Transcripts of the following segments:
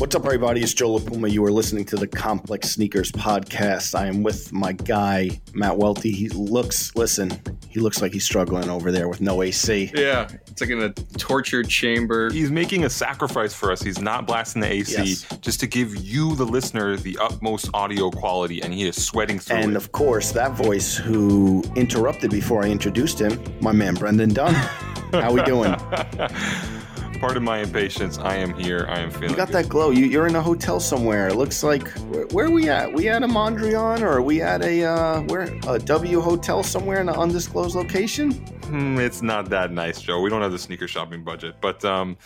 What's up, everybody? It's Joe La Puma. You are listening to the Complex Sneakers podcast. I am with my guy, Matt Welty. He looks, listen, he looks like he's struggling over there with no AC. Yeah, it's like in a torture chamber. He's making a sacrifice for us. He's not blasting the AC Yes. just to give you, the listener, the utmost audio quality, and he is sweating through And it. of course, that voice who interrupted before I introduced him, my man Brendan Dunne. How we doing? Pardon my impatience. I am here. I am feeling You got good. that glow. You, you're in a hotel somewhere. It looks like where, where are we at? We at a Mondrian or are we at a uh, where a W hotel somewhere in an undisclosed location? Hmm, it's not that nice, Joe. We don't have the sneaker shopping budget, but um,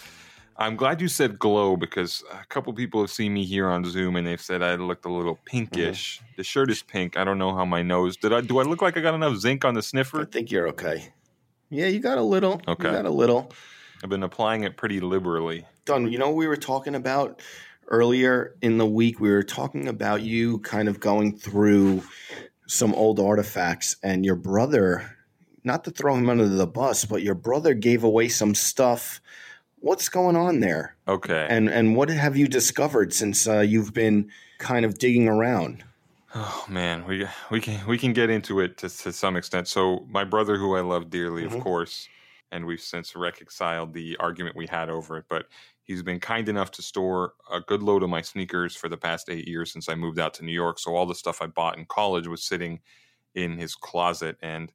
I'm glad you said glow because a couple people have seen me here on Zoom and they've said I looked a little pinkish. Mm-hmm. The shirt is pink. I don't know how my nose did. I do I look like I got enough zinc on the sniffer? I think you're okay. Yeah, you got a little. Okay. You got a little. I've been applying it pretty liberally. Done. You know what we were talking about earlier in the week? We were talking about you kind of going through some old artifacts and your brother, not to throw him under the bus, but your brother gave away some stuff. What's going on there? Okay. And and what have you discovered since uh, you've been kind of digging around? Oh man, we we can we can get into it to, to some extent. So my brother, who I love dearly, Mhm. of course, and we've since reconciled the argument we had over it, but he's been kind enough to store a good load of my sneakers for the past eight years since I moved out to New York. So all the stuff I bought in college was sitting in his closet, and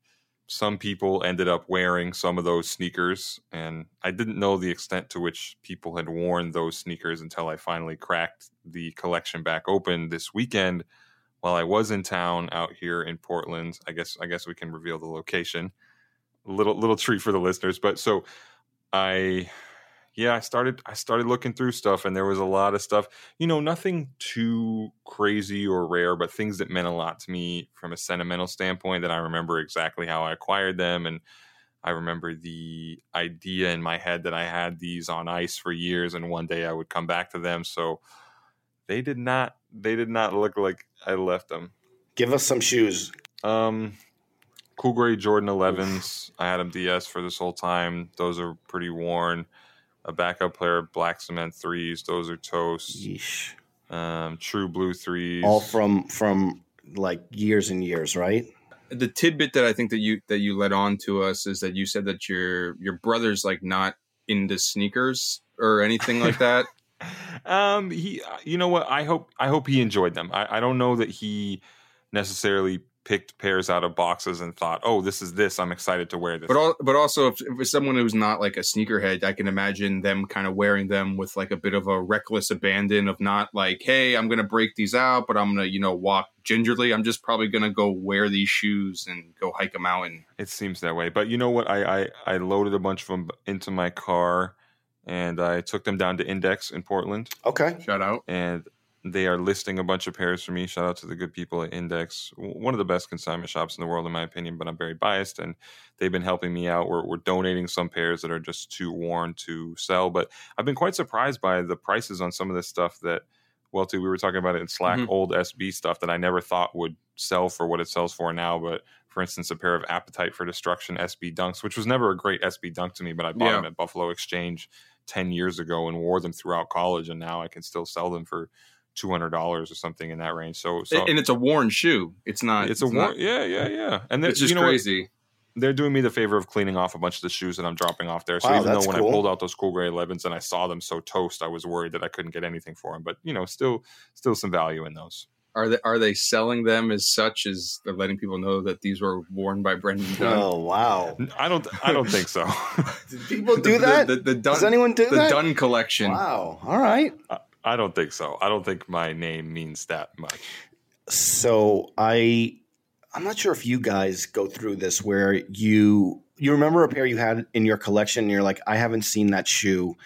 some people ended up wearing some of those sneakers, and I didn't know the extent to which people had worn those sneakers until I finally cracked the collection back open this weekend while I was in town out here in Portland. I guess I guess we can reveal the location. Little little treat for the listeners, but so I yeah, I started I started looking through stuff and there was a lot of stuff. You know, nothing too crazy or rare, but things that meant a lot to me from a sentimental standpoint that I remember exactly how I acquired them and I remember the idea in my head that I had these on ice for years and one day I would come back to them. So they did not they did not look like I left them. Give us some shoes. Um Cool Gray Jordan 11s. I had them DS for this whole time. Those are pretty worn. A backup pair of black cement threes. Those are toast. Yeesh. Um, true blue threes. All from from like years and years, right? The tidbit that I think that you that you led on to us is that you said that your your brother's like not into sneakers or anything like that. um he you know what i hope i hope he enjoyed them i, I don't know that he necessarily picked pairs out of boxes and thought oh this is this i'm excited to wear this But all, but also if, if it's someone who's not like a sneakerhead, I can imagine them kind of wearing them with like a bit of a reckless abandon of not like, hey, I'm gonna break these out, but I'm gonna you know walk gingerly. I'm just probably gonna go wear these shoes and go hike a mountain. it seems that way but you know what I, I i loaded a bunch of them into my car and i took them down to index in portland Okay. Shout out. and they are listing a bunch of pairs for me. Shout out to the good people at Index, one of the best consignment shops in the world, in my opinion. But I'm very biased, and they've been helping me out. We're, we're donating some pairs that are just too worn to sell. But I've been quite surprised by the prices on some of this stuff that, well, too, we were talking about it in Slack, Mhm. old SB stuff that I never thought would sell for what it sells for now. But for instance, a pair of Appetite for Destruction SB Dunks, which was never a great SB Dunk to me, but I bought Yeah. them at Buffalo Exchange 10 years ago and wore them throughout college. And now I can still sell them for $200 or something in that range. So, so and it's a worn shoe. It's not. it's a not- war. Yeah, yeah, yeah. And It's just you know what? crazy. they're doing me the favor of cleaning off a bunch of the shoes that I'm dropping off there. So Wow, even though when cool. I pulled out those cool gray 11s and I saw them so toast, I was worried that I couldn't get anything for them. But you know, still, still some value in those. Are they are they selling them as such as they're letting people know that these were worn by Brendan Dunne? Oh wow! I don't, I don't think so. Did people do the- that? The, the, Dunne, Does anyone do the that? Dunne collection. Wow! All right. Uh, I don't think so. I don't think my name means that much. So I, I'm not sure if you guys go through this where you you remember a pair you had in your collection. and You're like, I haven't seen that shoe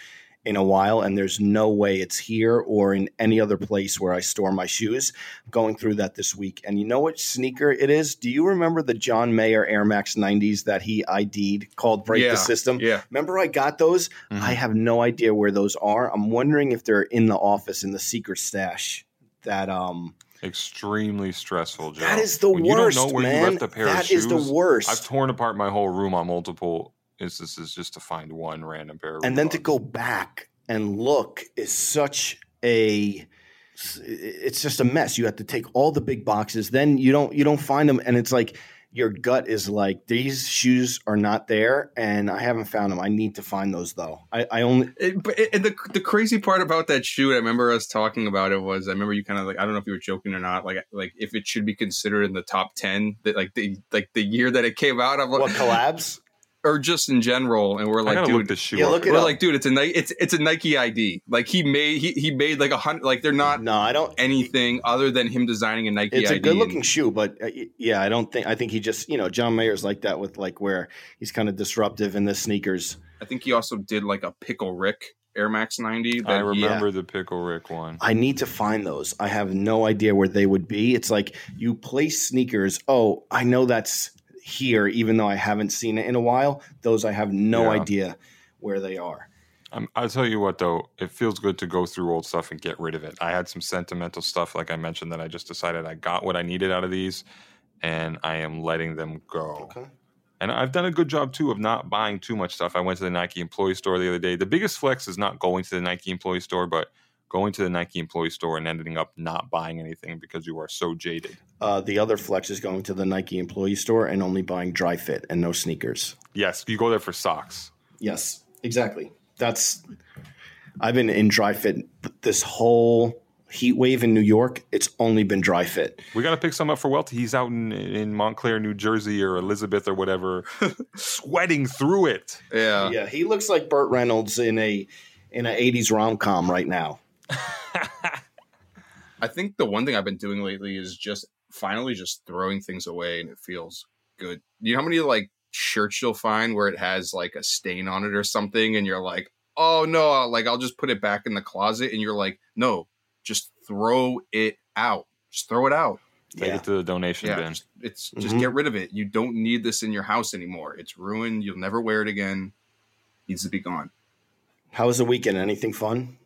in a while, and there's no way it's here or in any other place where I store my shoes. Going through that this week, and you know what sneaker it is? Do you remember the John Mayer Air Max 90s that he ID'd called Break Yeah, the System? Yeah. Remember, I got those. Mhm. I have no idea where those are. I'm wondering if they're in the office in the secret stash. That um, Extremely stressful, Joe. that is the When worst, you don't know where man. you left a pair That of is the worst. I've torn apart my whole room on multiple instances just to find one random pair. Of and then to go back and look is such a it's just a mess. You have to take all the big boxes, then you don't you don't find them, and it's like your gut is like these shoes are not there, and I haven't found them. I need to find those though. I, I only It, but it, and the the crazy part about that shoe, I remember us talking about it was I remember you kind of like I don't know if you were joking or not, like like if it should be considered in the top ten, that like the like the year that it came out, I'm like, what collabs? Or just in general, and we're like, gotta look dude, this shoe Yeah, up. look it we're up. like, dude, it's a Nike, it's it's a Nike ID. Like he made he he made like a hundred, like they're not No, I don't. anything other than him designing a Nike It's ID. a good looking shoe, but uh, yeah, I don't think I think he just you know John Mayer's like that with like where he's kind of disruptive in the sneakers. I think he also did like a Pickle Rick Air Max 90. That I he- remember the Pickle Rick one. I need to find those. I have no idea where they would be. It's like you place sneakers. Oh, I know that's here, even though I haven't seen it in a while. Those I have no Yeah. idea where they are. Um, I'll tell you what, though, it feels good to go through old stuff and get rid of it. I had some sentimental stuff, like I mentioned, that I just decided I got what I needed out of these, and I am letting them go. Okay. And I've done a good job too of not buying too much stuff. I went to the Nike employee store the other day. The biggest flex is not going to the Nike employee store, but going to the Nike employee store and ending up not buying anything because you are so jaded. Uh, the other flex is going to the Nike employee store and only buying Dri-FIT and no sneakers. Yes, you go there for socks. Yes, exactly. That's I've been in Dri-FIT this whole heat wave in New York. It's only been Dri-FIT. We got to pick some up for Welty. He's out in, in Montclair, New Jersey, or Elizabeth, or whatever, sweating through it. Yeah. Yeah, he looks like Burt Reynolds in a in an '80s rom com right now. I think the one thing I've been doing lately is just finally just throwing things away and it feels good. You know how many like shirts you'll find where it has like a stain on it or something and you're like, "Oh no, like I'll just put it back in the closet." And you're like, "No, just throw it out. Just throw it out." Take Yeah. it to the donation Yeah, bin. just, it's just Mhm. get rid of it. You don't need this in your house anymore. It's ruined. You'll never wear it again. needs to be gone. How was the weekend? Anything fun?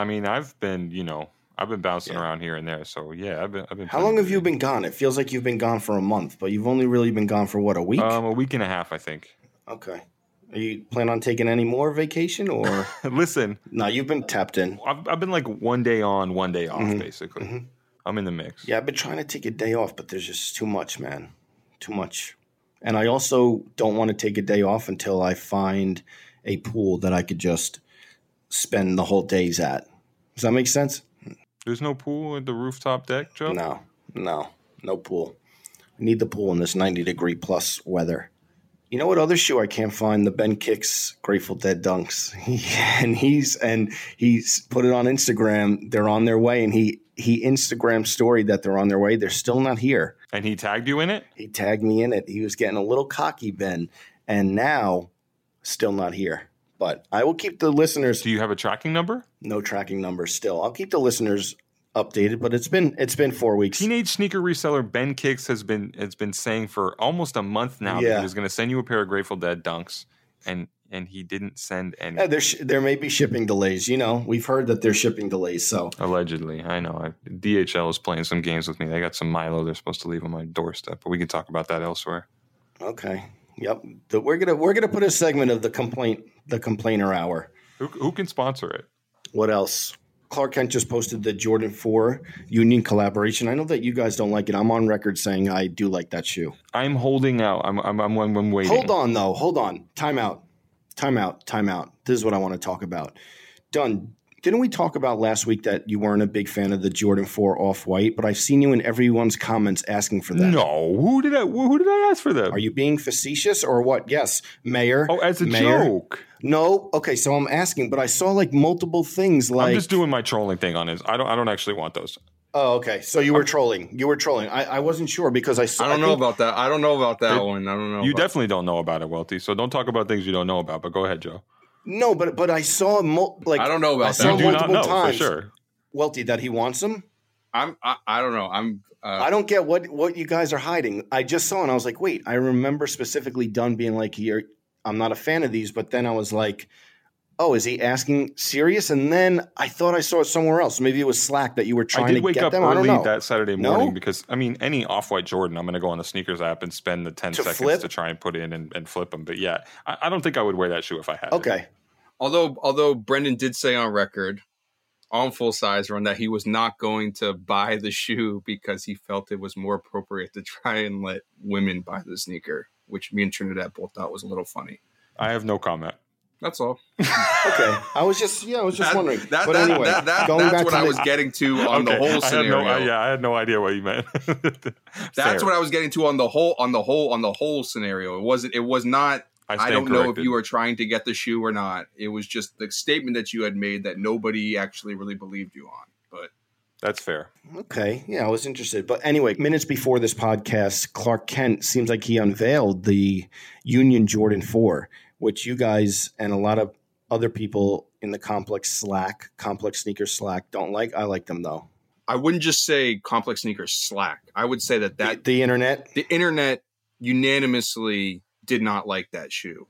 I mean, I've been, you know, I've been bouncing Yeah. around here and there. So yeah, I've been. I've been. How long have you been gone? It feels like you've been gone for a month, but you've only really been gone for what a week. Um, a week and a half, I think. okay. Are you plan on taking any more vacation or Listen, no? You've been tapped in. I've, I've been like one day on, one day off, Mhm, basically. mhm. I'm in the mix. Yeah, I've been trying to take a day off, but there's just too much, man. Too much. And I also don't want to take a day off until I find a pool that I could just spend the whole days at. Does that make sense? There's no pool at the rooftop deck, Joe. No, no, no pool. I need the pool in this 90 degree plus weather. You know what other shoe I can't find? The Ben Kicks Grateful Dead Dunks. and he's and he's put it on Instagram. They're on their way, and he he Instagram story that they're on their way. They're still not here. And he tagged you in it. He tagged me in it. He was getting a little cocky, Ben, and now still not here. But I will keep the listeners Do you have a tracking number? no tracking number still. I'll keep the listeners updated, but it's been it's been four weeks. Teenage sneaker reseller Ben Kicks has been has been saying for almost a month now that Yeah. he was going to send you a pair of Grateful Dead dunks, and and he didn't send any. Yeah, there, sh- there may be shipping delays. You know, we've heard that there's shipping delays. So Allegedly, I know. I, DHL is playing some games with me. They got some Milo they're supposed to leave on my doorstep, but we can talk about that elsewhere. okay, yep. The- we're gonna we're gonna put a segment of the complaint the complainer hour. Who, who can sponsor it? What else? Clark Kent just posted the Jordan 4 Union collaboration. I know that you guys don't like it. I'm on record saying I do like that shoe. I'm holding out. I'm I'm I'm, I'm waiting. Hold on though. Hold on. Time out. Time out. Time out. This is what I want to talk about. Done. Didn't we talk about last week that you weren't a big fan of the Jordan 4 off white, but I've seen you in everyone's comments asking for that. No, who did I who did I ask for that? Are you being facetious or what? Yes, Mayor. Oh, as a Mayor. joke. No, okay, so I'm asking, but I saw like multiple things like I'm just doing my trolling thing on this. I don't I don't actually want those. Oh, okay. So you were trolling. You were trolling. I, I wasn't sure because I saw I don't know about that. I don't know about that It- one. I don't know. You about- definitely don't know about it, Welty. So don't talk about things you don't know about. But go ahead, Joe. No, but but I saw mul- like I don't know about I that. saw You do not multiple know times, for sure. Welty, that he wants them. I'm. I, I don't know. I'm. Uh, I don't get what what you guys are hiding. I just saw and I was like, wait. I remember specifically Dunne being like, "Here, I'm not a fan of these," but then I was like, "Oh, is he asking serious?" And then I thought I saw it somewhere else. Maybe it was Slack that you were trying I did to wake get up them. I don't early that Saturday No? morning because I mean, any off-white Jordan, I'm going to go on the SNKRS app and spend the ten To seconds flip? to try and put in and, and flip them. But yeah, I, I don't think I would wear that shoe if I had. it. okay. although although Brendan did say on record on full size run that he was not going to buy the shoe because he felt it was more appropriate to try and let women buy the sneaker, which me and Trinidad both thought was a little funny. I have no comment. That's all. Okay. I was just yeah, I was just That- wondering. That, but that, anyway, that, that- going that's back what to I the- was getting to on the Okay, whole I had scenario. no, yeah, I had no idea what you meant. That's what I was getting to on the whole on the whole on the whole scenario. It wasn't it was not I, I don't know if you were trying to get the shoe or not. It was just the statement that you had made that nobody actually really believed you on. But That's fair. Okay. Yeah, I was interested. But anyway, minutes before this podcast, Clark Kent seems like he unveiled the Union Jordan 4, which you guys and a lot of other people in the complex Slack, complex sneaker Slack don't like. I like them though. I wouldn't just say complex sneakers slack. I would say that that the, the internet. the internet unanimously did not like that shoe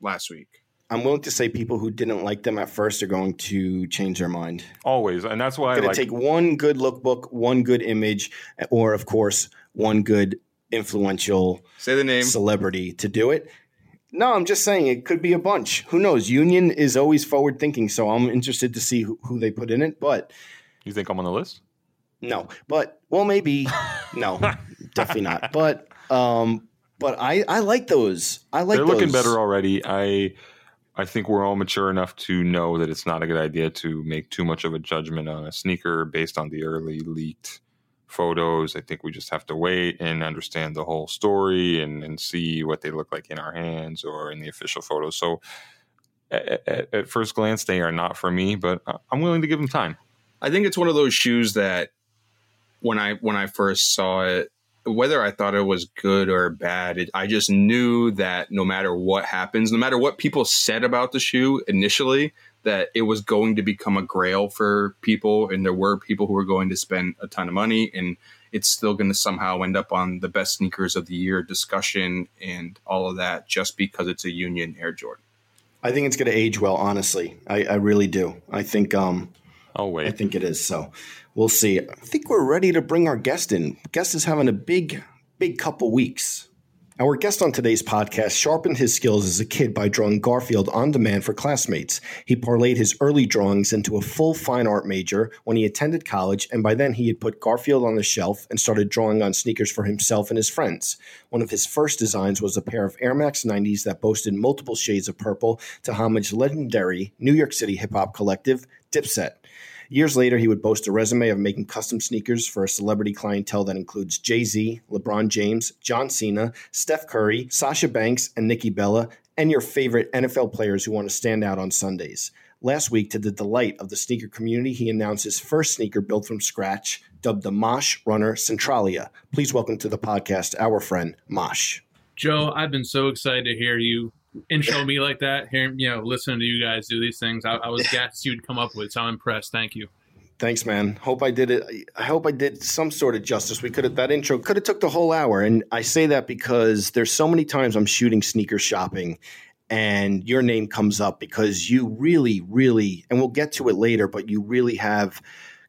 last week. I'm willing to say people who didn't like them at first are going to change their mind. Always, and that's why I'm Going like. to take one good lookbook, one good image, or of course, one good influential Say the name. celebrity to do it. No, I'm just saying it could be a bunch. Who knows? Union is always forward thinking, so I'm interested to see who, who they put in it. But you think I'm on the list? no, but well, maybe no, definitely not. But um, but I I like those. I like They're looking better already. I I think we're all mature enough to know that it's not a good idea to make too much of a judgment on a sneaker based on the early leaked photos. I think we just have to wait and understand the whole story and, and see what they look like in our hands or in the official photos. So at, at, at first glance, they are not for me, but I'm willing to give them time. I think it's one of those shoes that when I when I first saw it, whether I thought it was good or bad, it, I just knew that no matter what happens, no matter what people said about the shoe initially, that it was going to become a grail for people, and there were people who were going to spend a ton of money, and it's still going to somehow end up on the best sneakers of the year discussion and all of that, just because it's a Union Air Jordan. I think it's going to age well. Honestly, I, I really do. I think um, I'll wait. I think it is. So we'll see. I think we're ready to bring our guest in. Guest is having a big, big couple weeks. Our guest on today's podcast sharpened his skills as a kid by drawing Garfield on demand for classmates. He parlayed his early drawings into a full fine art major when he attended college, and by then he had put Garfield on the shelf and started drawing on sneakers for himself and his friends. One of his first designs was a pair of Air Max 90s that boasted multiple shades of purple to homage legendary New York City hip hop collective Dipset. Years later, he would boast a resume of making custom sneakers for a celebrity clientele that includes Jay Z, LeBron James, John Cena, Steph Curry, Sasha Banks, and Nikki Bella, and your favorite NFL players who want to stand out on Sundays. Last week, to the delight of the sneaker community, he announced his first sneaker built from scratch, dubbed the Mache Runner Centralia. Please welcome to the podcast our friend Mache. Joe, I've been so excited to hear you intro me like that. Hearing you know, listening to you guys do these things, I, I was gassed you'd come up with. So I'm impressed. Thank you. Thanks, man. Hope I did it. I hope I did some sort of justice. We could have that intro could have took the whole hour, and I say that because there's so many times I'm shooting sneaker shopping, and your name comes up because you really, really, and we'll get to it later, but you really have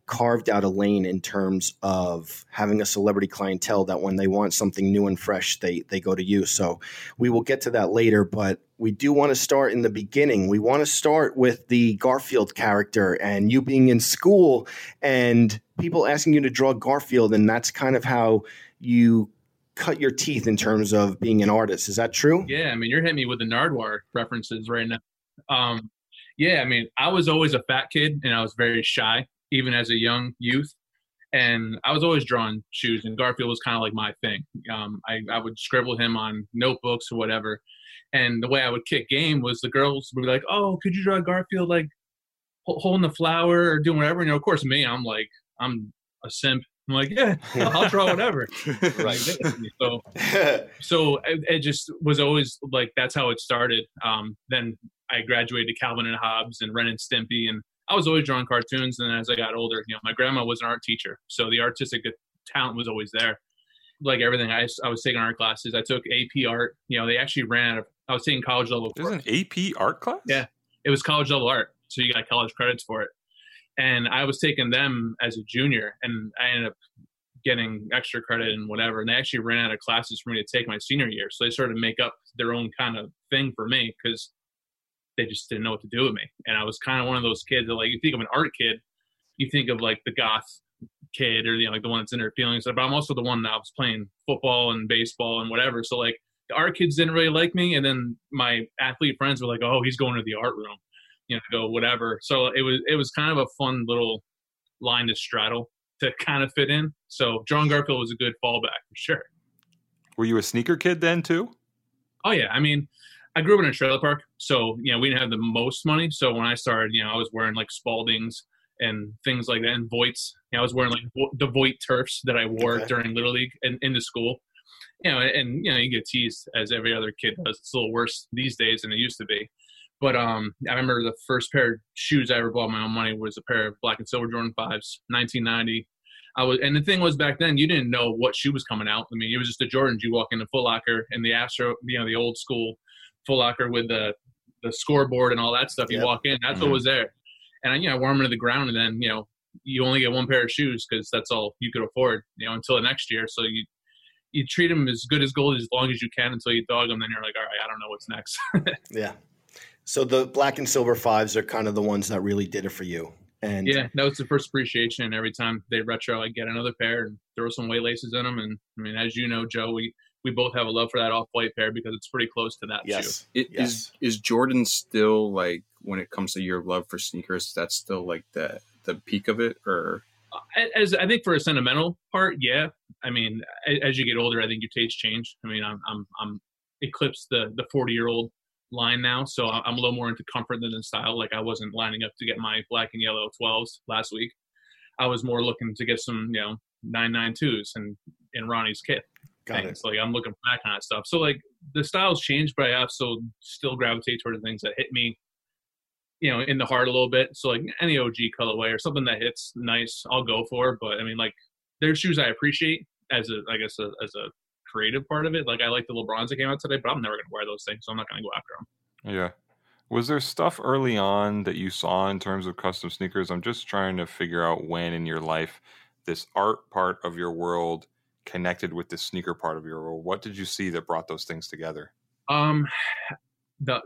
carved out a lane in terms of having a celebrity clientele that when they want something new and fresh, they they go to you. So we will get to that later, but we do want to start in the beginning. We want to start with the Garfield character and you being in school and people asking you to draw Garfield, and that's kind of how you cut your teeth in terms of being an artist. Is that true? Yeah, I mean, you're hitting me with the Nardwuar references right now. Um, yeah, I mean, I was always a fat kid and I was very shy, even as a young youth. And I was always drawing shoes, and Garfield was kind of like my thing. Um, I, I would scribble him on notebooks or whatever. And the way I would kick game was the girls would be like, "Oh, could you draw Garfield like holding the flower or doing whatever?" You know, of course, me, I'm like, I'm a simp. I'm like, yeah, I'll draw whatever. right. So, so it, it, just was always like that's how it started. Um, then I graduated to Calvin and Hobbes and Ren and Stimpy, and I was always drawing cartoons. And as I got older, you know, my grandma was an art teacher, so the artistic talent was always there. Like everything, I, I was taking art classes. I took AP art. You know, they actually ran. Out of I was taking college level. There's an AP art class. Yeah, it was college level art, so you got college credits for it and I was taking them as a junior, and I ended up getting extra credit and whatever. And they actually ran out of classes for me to take my senior year, so they started to make up their own kind of thing for me because they just didn't know what to do with me. And I was kind of one of those kids that, like, you think of an art kid, you think of like the goth kid or you know like the one that's in their feelings. But I'm also the one that was playing football and baseball and whatever. So like the art kids didn't really like me, and then my athlete friends were like, "Oh, he's going to the art room." you know, go whatever. So it was it was kind of a fun little line to straddle to kind of fit in. So John Garfield was a good fallback for sure. Were you a sneaker kid then too? Oh yeah, I mean, I grew up in a trailer park, so you know we didn't have the most money. So when I started, you know, I was wearing like Spaldings and things like that, and Voits. You know, I was wearing like the Voit turfs that I wore okay. during Little League and into school. You know, and you know you get teased as every other kid does. It's a little worse these days than it used to be. But um, I remember the first pair of shoes I ever bought my own money was a pair of black and silver Jordan fives, 1990. I was, and the thing was back then you didn't know what shoe was coming out. I mean, it was just the Jordans. You walk into Foot Locker and the Astro, you know, the old school Foot Locker with the the scoreboard and all that stuff. You yep. walk in, that's mm-hmm. what was there. And I, you know, I warm into the ground, and then you know, you only get one pair of shoes because that's all you could afford. You know, until the next year. So you you treat them as good as gold as long as you can until you dog them. Then you're like, all right, I don't know what's next. yeah. So the black and silver fives are kind of the ones that really did it for you. And yeah, that was the first appreciation. Every time they retro, I get another pair and throw some white laces in them. And I mean, as you know, Joe, we we both have a love for that off white pair because it's pretty close to that yes. shoe. It, yes. Is is Jordan still like when it comes to your love for sneakers? That's still like the the peak of it, or as I think for a sentimental part, yeah. I mean, as you get older, I think your tastes change. I mean, I'm I'm I'm eclipsed the the 40 year old line now, so I'm a little more into comfort than in style. Like I wasn't lining up to get my black and yellow 12s last week. I was more looking to get some, you know, 992s and in Ronnie's kit. Got things. it. Like I'm looking for that kind of stuff. So like the styles change, but I also still gravitate toward the things that hit me, you know, in the heart a little bit. So like any OG colorway or something that hits nice, I'll go for. But I mean, like there's shoes I appreciate as a, I guess, a, as a creative part of it. Like I like the LeBrons that came out today, but I'm never going to wear those things, so I'm not going to go after them. Yeah. Was there stuff early on that you saw in terms of custom sneakers? I'm just trying to figure out when in your life this art part of your world connected with the sneaker part of your world. What did you see that brought those things together? Um, the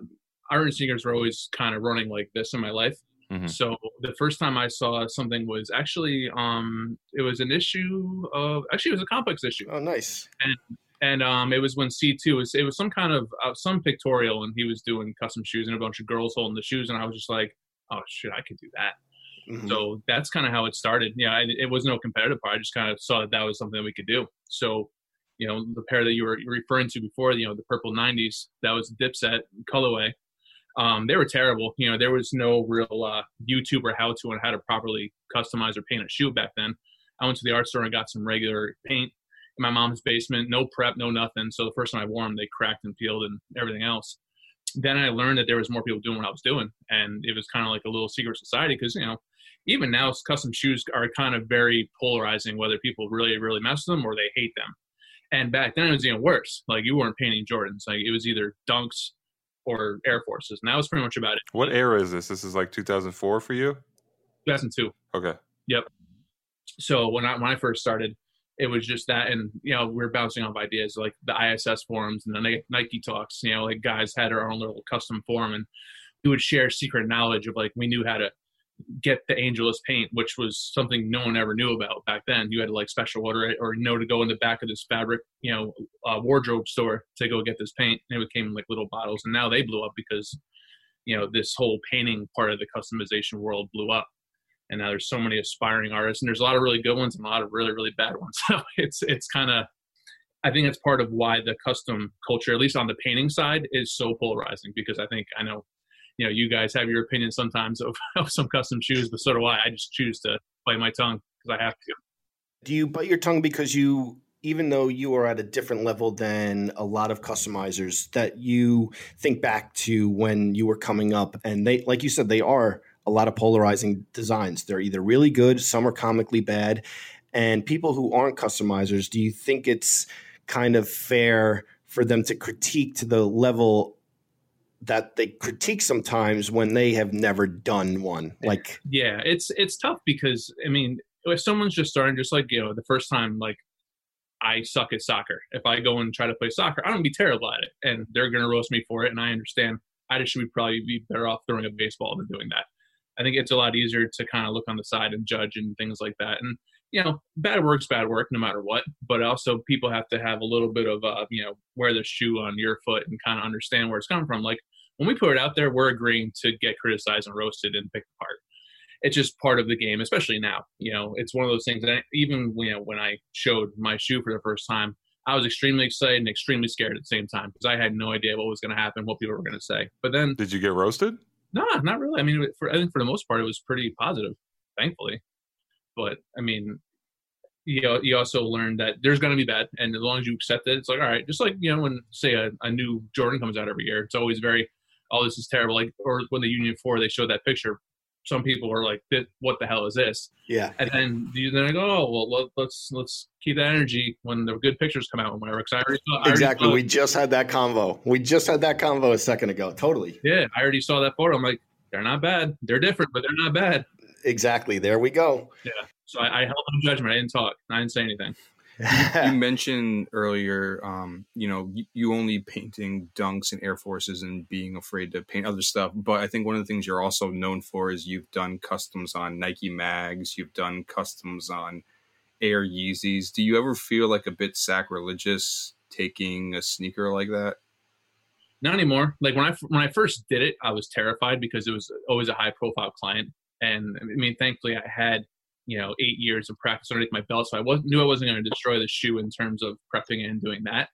iron sneakers were always kind of running like this in my life. Mm-hmm. So the first time I saw something was actually um it was an issue of actually it was a complex issue. Oh, nice. And and um it was when C two was it was some kind of uh, some pictorial and he was doing custom shoes and a bunch of girls holding the shoes and I was just like oh shit I could do that. Mm-hmm. So that's kind of how it started. Yeah, I, it was no competitive part. I just kind of saw that that was something that we could do. So you know the pair that you were referring to before, you know the purple '90s, that was Dipset colorway um, they were terrible. You know, there was no real uh, YouTube or how to on how to properly customize or paint a shoe back then. I went to the art store and got some regular paint in my mom's basement. No prep, no nothing. So the first time I wore them, they cracked and peeled and everything else. Then I learned that there was more people doing what I was doing, and it was kind of like a little secret society because you know, even now custom shoes are kind of very polarizing. Whether people really really mess with them or they hate them. And back then it was even worse. Like you weren't painting Jordans. Like it was either Dunks or Air Forces. And that was pretty much about it. What era is this? This is like 2004 for you? 2002. Okay. Yep. so when I when I first started, it was just that, and you know, we were bouncing off ideas like the ISS forums and the Nike talks. You know, like guys had our own little custom forum, and we would share secret knowledge of like we knew how to get the Angelus paint, which was something no one ever knew about back then. You had to like special order it or know to go in the back of this fabric, you know, uh, wardrobe store to go get this paint. And it came in like little bottles, and now they blew up because you know this whole painting part of the customization world blew up and now there's so many aspiring artists and there's a lot of really good ones and a lot of really really bad ones. So it's it's kind of i think it's part of why the custom culture at least on the painting side is so polarizing because i think i know you know you guys have your opinion sometimes of, of some custom shoes but so do i. I just choose to bite my tongue because i have to. Do you bite your tongue because you even though you are at a different level than a lot of customizers that you think back to when you were coming up and they like you said they are a lot of polarizing designs they're either really good some are comically bad and people who aren't customizers do you think it's kind of fair for them to critique to the level that they critique sometimes when they have never done one like yeah it's it's tough because i mean if someone's just starting just like you know the first time like I suck at soccer. If I go and try to play soccer, I'm gonna be terrible at it, and they're gonna roast me for it. And I understand. I just should be probably be better off throwing a baseball than doing that. I think it's a lot easier to kind of look on the side and judge and things like that. And you know, bad work's bad work no matter what. But also, people have to have a little bit of uh, you know, wear the shoe on your foot and kind of understand where it's coming from. Like when we put it out there, we're agreeing to get criticized and roasted and picked apart it's just part of the game, especially now. You know, it's one of those things that even you know when I showed my shoe for the first time, I was extremely excited and extremely scared at the same time because I had no idea what was going to happen, what people were going to say. But then, did you get roasted? No, not really. I mean, for I think for the most part, it was pretty positive, thankfully. But I mean, you you also learn that there's going to be bad, and as long as you accept it, it's like all right. Just like you know, when say a, a new Jordan comes out every year, it's always very, oh, this is terrible. Like, or when the Union Four they showed that picture some people are like, "What the hell is this?" Yeah. And then you then I go, "Oh well, let, us let's, let's keep that energy when the good pictures come out with my work." I already saw, I exactly. Already we just had that convo. We just had that convo a second ago. Totally. Yeah, I already saw that photo. I'm like, they're not bad. They're different, but they're not bad. Exactly. There we go. Yeah. So I, I held on judgment. I didn't talk. I didn't say anything you, mentioned earlier, um, you know, you, you, only painting dunks and Air Forces and being afraid to paint other stuff. But I think one of the things you're also known for is you've done customs on Nike mags, you've done customs on Air Yeezys. Do you ever feel like a bit sacrilegious taking a sneaker like that? Not anymore. Like when I when I first did it, I was terrified because it was always a high profile client, and I mean, thankfully, I had you know eight years of practice underneath my belt, so I was, knew I wasn't going to destroy the shoe in terms of prepping it and doing that.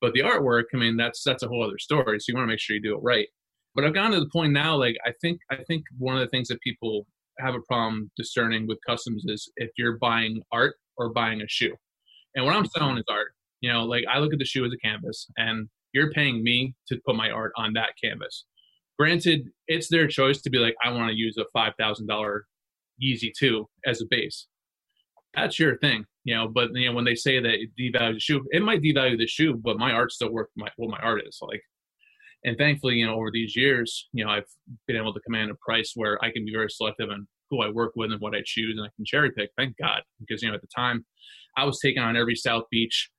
But the artwork, I mean, that's that's a whole other story. So you want to make sure you do it right. But I've gotten to the point now, like I think I think one of the things that people have a problem discerning with customs is if you're buying art or buying a shoe. And what I'm mm-hmm. selling is art. You know, like I look at the shoe as a canvas, and you're paying me to put my art on that canvas. Granted, it's their choice to be like, I want to use a five thousand dollar Yeezy 2 as a base. That's your thing, you know. But you know when they say that it devalues the shoe, it might devalue the shoe, but my art still worth my what my art is like. And thankfully, you know, over these years, you know, I've been able to command a price where I can be very selective on who I work with and what I choose, and I can cherry pick. Thank God, because you know at the time, I was taking on every South Beach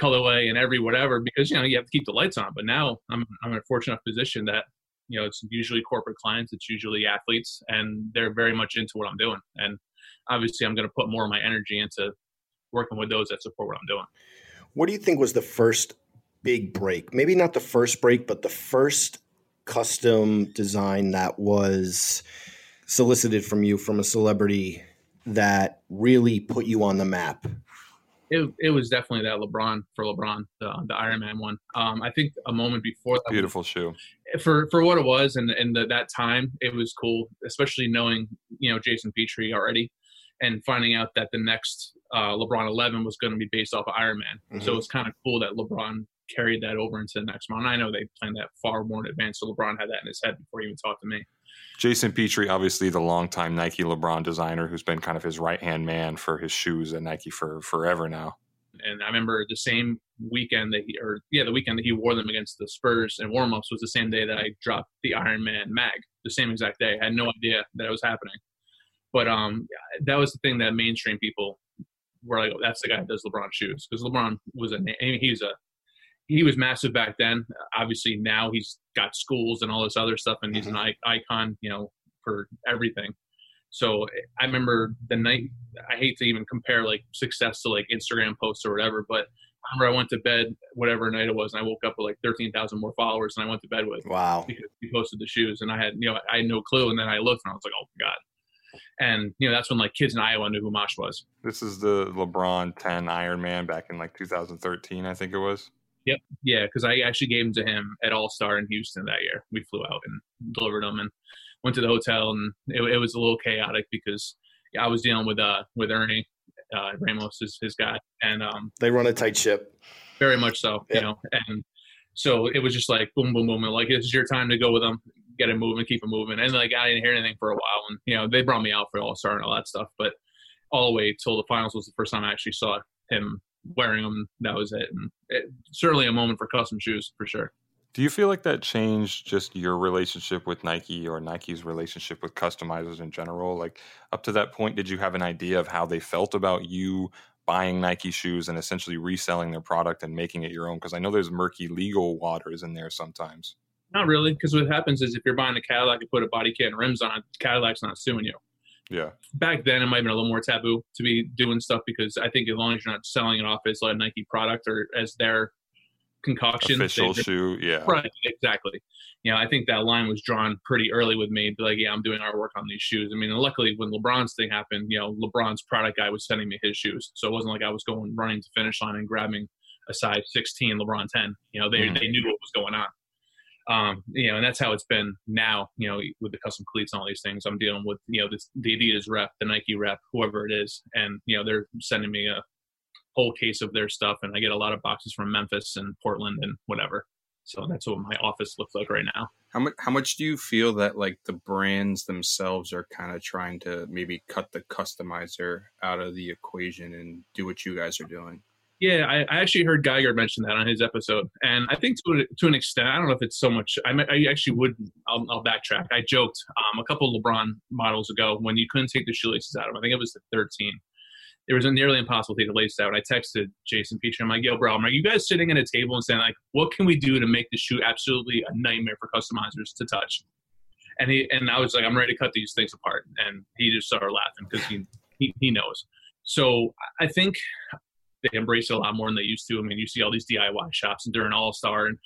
colorway and every whatever because you know you have to keep the lights on. But now I'm I'm in a fortunate position that you know it's usually corporate clients it's usually athletes and they're very much into what i'm doing. And obviously i'm going to put more of my energy into working with those that support what i'm doing. What do you think was the first big break? Maybe not the first break but the first custom design that was solicited from you from a celebrity that really put you on the map it, it was definitely that LeBron for LeBron, the, the Iron Man one. Um, I think a moment before that, beautiful shoe for for what it was and and the, that time, it was cool, especially knowing you know Jason Petrie already, and finding out that the next uh, LeBron 11 was going to be based off of Iron Man. Mm-hmm. So it's kind of cool that LeBron carried that over into the next one. I know they planned that far more in advance, so LeBron had that in his head before he even talked to me. Jason Petrie, obviously the longtime Nike LeBron designer, who's been kind of his right hand man for his shoes at Nike for forever now. And I remember the same weekend that he, or yeah, the weekend that he wore them against the Spurs and warmups was the same day that I dropped the Iron Man mag. The same exact day. I had no idea that it was happening. But um, that was the thing that mainstream people were like, oh, "That's the guy that does LeBron shoes," because LeBron was a he was a he was massive back then. Obviously, now he's got schools and all this other stuff, and he's Mm-hmm. an icon, you know, for everything. So I remember the night. I hate to even compare like success to like Instagram posts or whatever, but I remember I went to bed whatever night it was, and I woke up with like thirteen thousand more followers than I went to bed with Wow. because he posted the shoes, and I had you know I had no clue, and then I looked and I was like, oh my god. And you know that's when like kids in Iowa knew who Mache was. This is the LeBron 10 Iron Man back in like 2013, I think it was. Yeah, because I actually gave them to him at All Star in Houston that year. We flew out and delivered them, and went to the hotel, and it, it was a little chaotic because I was dealing with uh with Ernie uh, Ramos, his, his guy, and um, They run a tight ship. very much so, Yeah. you know, and so it was just like boom, boom, boom, and like this is your time to go with them, get it moving, keep it moving, and like I didn't hear anything for a while, and you know they brought me out for All Star and all that stuff, but all the way till the finals was the first time I actually saw him wearing them. That was it, and it, certainly a moment for custom shoes for sure. Do you feel like that changed just your relationship with Nike or Nike's relationship with customizers in general? Like up to that point, did you have an idea of how they felt about you buying Nike shoes and essentially reselling their product and making it your own? Because I know there's murky legal waters in there sometimes. Not really, because what happens is if you're buying a Cadillac and put a body kit and rims on it, Cadillac's not suing you. Yeah. Back then, it might have been a little more taboo to be doing stuff because I think as long as you're not selling it off as a Nike product or as their concoction, Official they- shoe. Yeah. Right, exactly. You know, I think that line was drawn pretty early with me. Like, yeah, I'm doing artwork on these shoes. I mean, luckily when LeBron's thing happened, you know, LeBron's product guy was sending me his shoes, so it wasn't like I was going running to finish line and grabbing a size 16 LeBron 10. You know, they Mhm. they knew what was going on. Um, you know, and that's how it's been now. You know, with the custom cleats and all these things, I'm dealing with you know this, the Adidas rep, the Nike rep, whoever it is, and you know they're sending me a whole case of their stuff, and I get a lot of boxes from Memphis and Portland and whatever. So that's what my office looks like right now. How much? How much do you feel that like the brands themselves are kind of trying to maybe cut the customizer out of the equation and do what you guys are doing? Yeah, I, I actually heard Geiger mention that on his episode, and I think to to an extent, I don't know if it's so much. I, I actually would. I'll, I'll backtrack. I joked um, a couple LeBron models ago when you couldn't take the shoelaces out of them. I think it was the 13. It was a nearly impossible to take the laces out. I texted Jason Petrie. I'm like, "Yo, bro, are you guys sitting at a table and saying like, what can we do to make the shoe absolutely a nightmare for customizers to touch?" And he and I was like, "I'm ready to cut these things apart," and he just started laughing because he, he he knows. So I think they embrace it a lot more than they used to. I mean, you see all these DIY shops and during All Star, and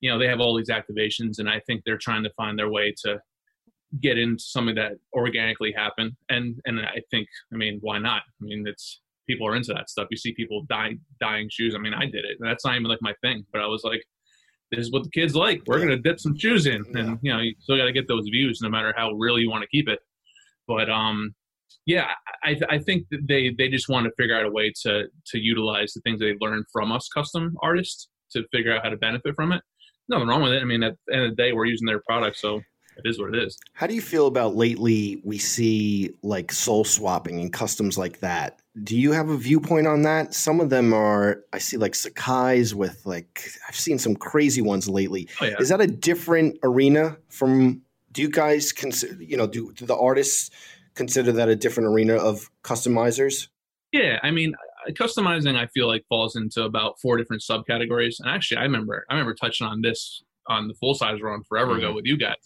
you know they have all these activations, and I think they're trying to find their way to get into something that organically happened. And and I think, I mean, why not? I mean, it's people are into that stuff. You see people dying dyeing shoes. I mean, I did it. And that's not even like my thing, but I was like. This is what the kids like. We're gonna dip some shoes in, and you know, you still got to get those views, no matter how real you want to keep it. But um, yeah, I, I think that they they just want to figure out a way to to utilize the things they learned from us custom artists to figure out how to benefit from it. Nothing wrong with it. I mean, at the end of the day, we're using their product, so it is what it is. How do you feel about lately we see like sole swapping and customs like that? Do you have a viewpoint on that? Some of them are I see like Sacai's with like I've seen some crazy ones lately. Oh yeah, Is that a different arena from do you guys consider you know, do, do the artists consider that a different arena of customizers? yeah. I mean, uh, customizing, I feel like falls into about four different subcategories. And actually, I remember I remember touching on this on the full size run forever ago with you guys.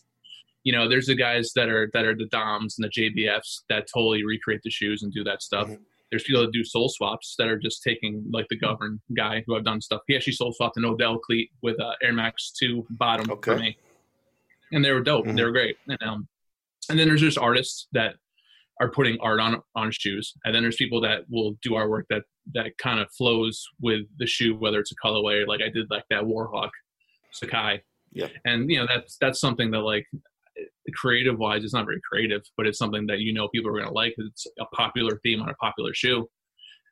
You know, there's the guys that are that are the DOMs and the JBFs that totally recreate the shoes and do that stuff. Mhm. There's people that do sole swaps that are just taking like the govern guy who I've done stuff. He actually sole swapped an Odell cleat with uh, Air Max Two bottom for Okay. me, and they were dope. Mhm. They were great. And, um, and then there's just artists that are putting art on on shoes, and then there's people that will do our work that that kind of flows with the shoe, whether it's a colorway or like I did like that Warhawk Sacai. Yeah. And you know that's that's something that like creative wise, it's not very creative, but it's something that you know people are gonna like It's a popular theme on a popular shoe.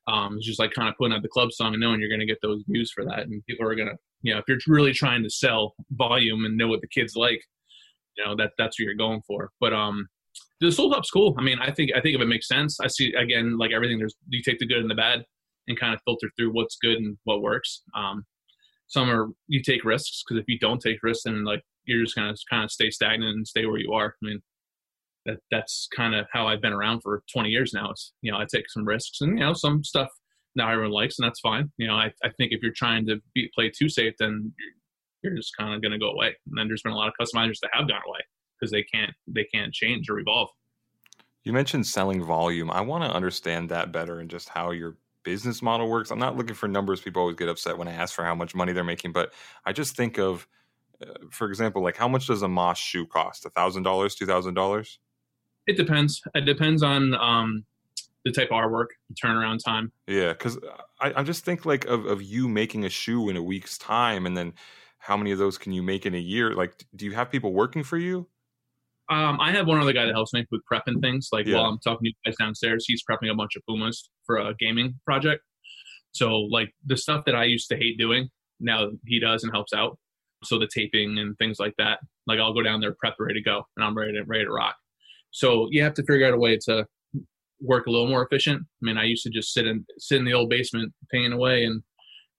Um, it's just like kind of putting out the club song and knowing you're gonna get those views for that, and people are gonna you know if you're really trying to sell volume and know what the kids like, you know that that's what you're going for. But um, the soul up's cool. I mean, I think I think if it makes sense, I see again like everything. There's you take the good and the bad, and kind of filter through what's good and what works. Um, some are you take risks because if you don't take risks, then like you're just gonna kind of stay stagnant and stay where you are. I mean, that that's kind of how I've been around for 20 years now. It's you know I take some risks and you know some stuff not everyone likes, and that's fine. You know I I think if you're trying to be, play too safe, then you're, you're just kind of to go away. And then there's been a lot of customizers that have gone away because they can't they can't change or evolve. You mentioned selling volume. I want to understand that better and just how your business model works. I'm not looking for numbers. People always get upset when I ask for how much money they're making, but I just think of, uh, for example, like how much does a Mache shoe cost? A thousand dollars, two thousand dollars? It depends. It depends on um, the type of artwork, the turnaround time. Yeah, because I, I just think like of, of you making a shoe in a week's time, and then how many of those can you make in a year? Like, do you have people working for you? Um, I have one other guy that helps me with prepping things. Like yeah. while I'm talking to you guys downstairs, he's prepping a bunch of Pumas for a gaming project. So like the stuff that I used to hate doing, now he does and helps out. So the taping and things like that. Like I'll go down there, prep, ready to go, and I'm ready to ready to rock. So you have to figure out a way to work a little more efficient. I mean, I used to just sit in sit in the old basement painting away, and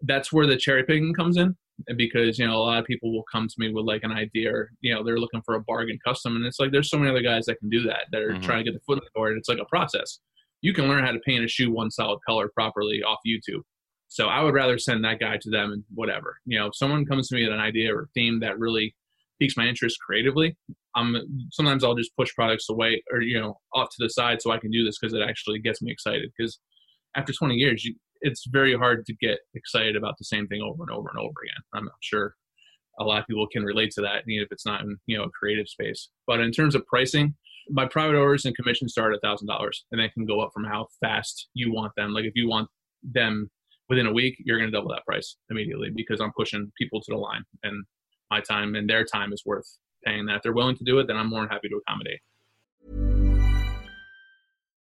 that's where the cherry picking comes in because you know a lot of people will come to me with like an idea or you know they're looking for a bargain custom and it's like there's so many other guys that can do that that are mm-hmm. trying to get the foot in the door and it's like a process. You can learn how to paint a shoe one solid color properly off youtube. So i would rather send that guy to them and whatever. You know if someone comes to me with an idea or theme that really piques my interest creatively i'm sometimes i'll just push products away or you know off to the side so i can do this because it actually gets me excited. Because after 20 years you, it's very hard to get excited about the same thing over and over and over again. I'm not sure a lot of people can relate to that, even if it's not in you know a creative space. But in terms of pricing, my private orders and commissions start at thousand dollars, and then can go up from how fast you want them. Like if you want them within a week, you're going to double that price immediately because I'm pushing people to the line, and my time and their time is worth paying that. If they're willing to do it, then I'm more than happy to accommodate.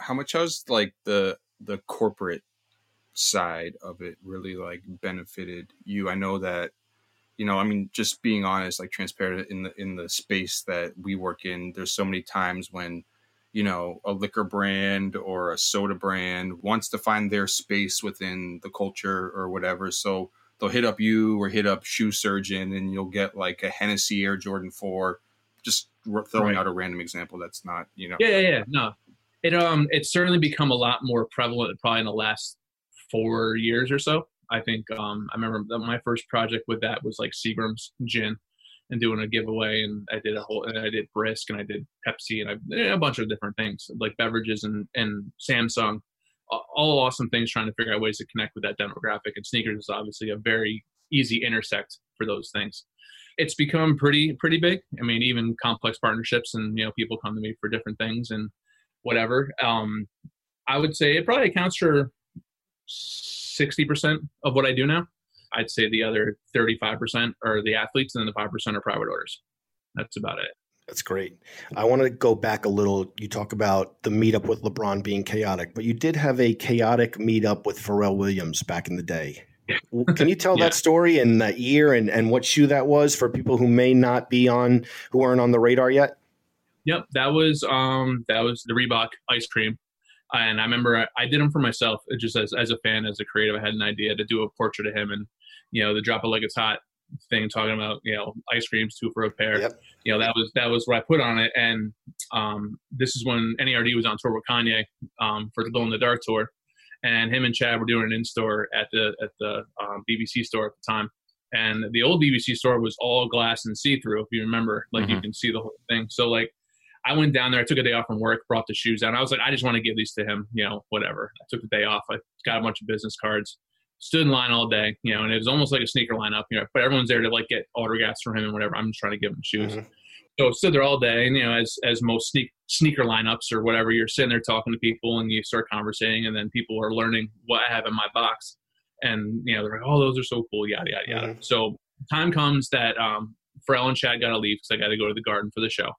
How much has like the the corporate side of it really like benefited you? I know that you know, I mean, just being honest, like transparent in the in the space that we work in, there's so many times when, you know, a liquor brand or a soda brand wants to find their space within the culture or whatever. So they'll hit up you or hit up Shoe Surgeon, and you'll get like a Hennessy Air Jordan Four. Just throwing right. out a random example that's not, you know. Yeah, yeah, yeah. No, it um, it's certainly become a lot more prevalent probably in the last four years or so. I think um, I remember my first project with that was like Seagram's gin and doing a giveaway and I did a whole and I did brisk and I did Pepsi and I a bunch of different things like beverages and and Samsung. All awesome things trying to figure out ways to connect with that demographic and sneakers is obviously a very easy intersect for those things. It's become pretty pretty big. I mean even complex partnerships and you know people come to me for different things and whatever um i would say it probably accounts for 60% of what I do now. I'd say the other 35% are the athletes and then the 5% are private orders. That's about it. That's great. I want to go back a little. You talk about the meetup with LeBron being chaotic, but you did have a chaotic meetup with Pharrell Williams back in the day. Can you tell Yeah. that story and that year and, and what shoe that was for people who may not be on, who aren't on the radar yet? Yep, that was um that was the Reebok ice cream, and I remember I, I did them for myself uh, just as as a fan, as a creative. I had an idea to do a portrait of him, and you know the drop it like it's hot thing, talking about you know ice creams two for a pair. Yep. You know that was that was what I put on it, and um this is when NERD was on tour with Kanye um for the Glow in the Dark tour, and him and Chad were doing an in store at the at the um, BBC store at the time. And the old BBC store was all glass and see through, if you remember. Like you Mhm. can see the whole thing. So like I went down there. I took a day off from work, brought the shoes down. I was like, I just want to give these to him, you know, whatever. I took the day off. I got a bunch of business cards, stood in line all day, you know, and it was almost like a sneaker lineup, you know, but everyone's there to like get autographs from him and whatever. I'm just trying to give him shoes. Mhm. So I stood there all day, and you know, as as most sneak, sneaker lineups or whatever, you're sitting there talking to people, and you start conversating, and then people are learning what I have in my box, and you know, they're like, "Oh, those are so cool," yada yada yada. Mhm. So time comes that um, Pharrell and Chad got to leave because I got to go to the garden for the show,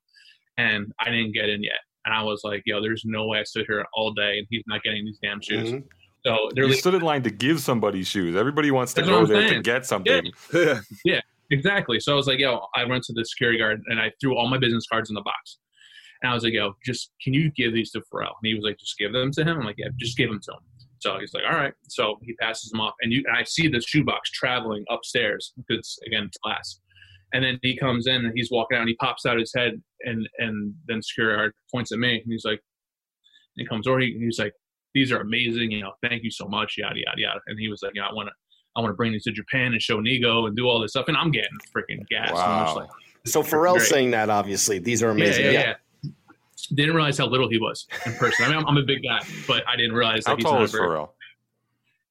and I didn't get in yet, and I was like, "Yo, there's no way I stood here all day and he's not getting these damn shoes." Mhm. So they're You leaving. stood in line to give somebody shoes. Everybody wants to go what I'm there to get something. Yeah, exactly. So I was like, yo, I went to the security guard and I threw all my business cards in the box. And I was like, yo, just can you give these to Pharrell? And he was like, just give them to him. I'm like, yeah, just give them to him. So he's like, all right. So he passes them off, and you and I see the shoebox traveling upstairs because again, it's glass. And then he comes in and he's walking out and he pops out his head and and then security guard points at me and he's like, and he comes over. He, he's like, these are amazing. You know, thank you so much. Yada yada yada. And he was like, you know, I want to. I want to bring these to Japan and show Nigo and do all this stuff. And I'm getting freaking gas. Wow. like, So Pharrell's saying that obviously. These are yeah, amazing. yeah, yeah. Didn't realize how little he was in person. I mean, I'm, I'm a big guy, but I didn't realize How that he's tall not is. Pharrell?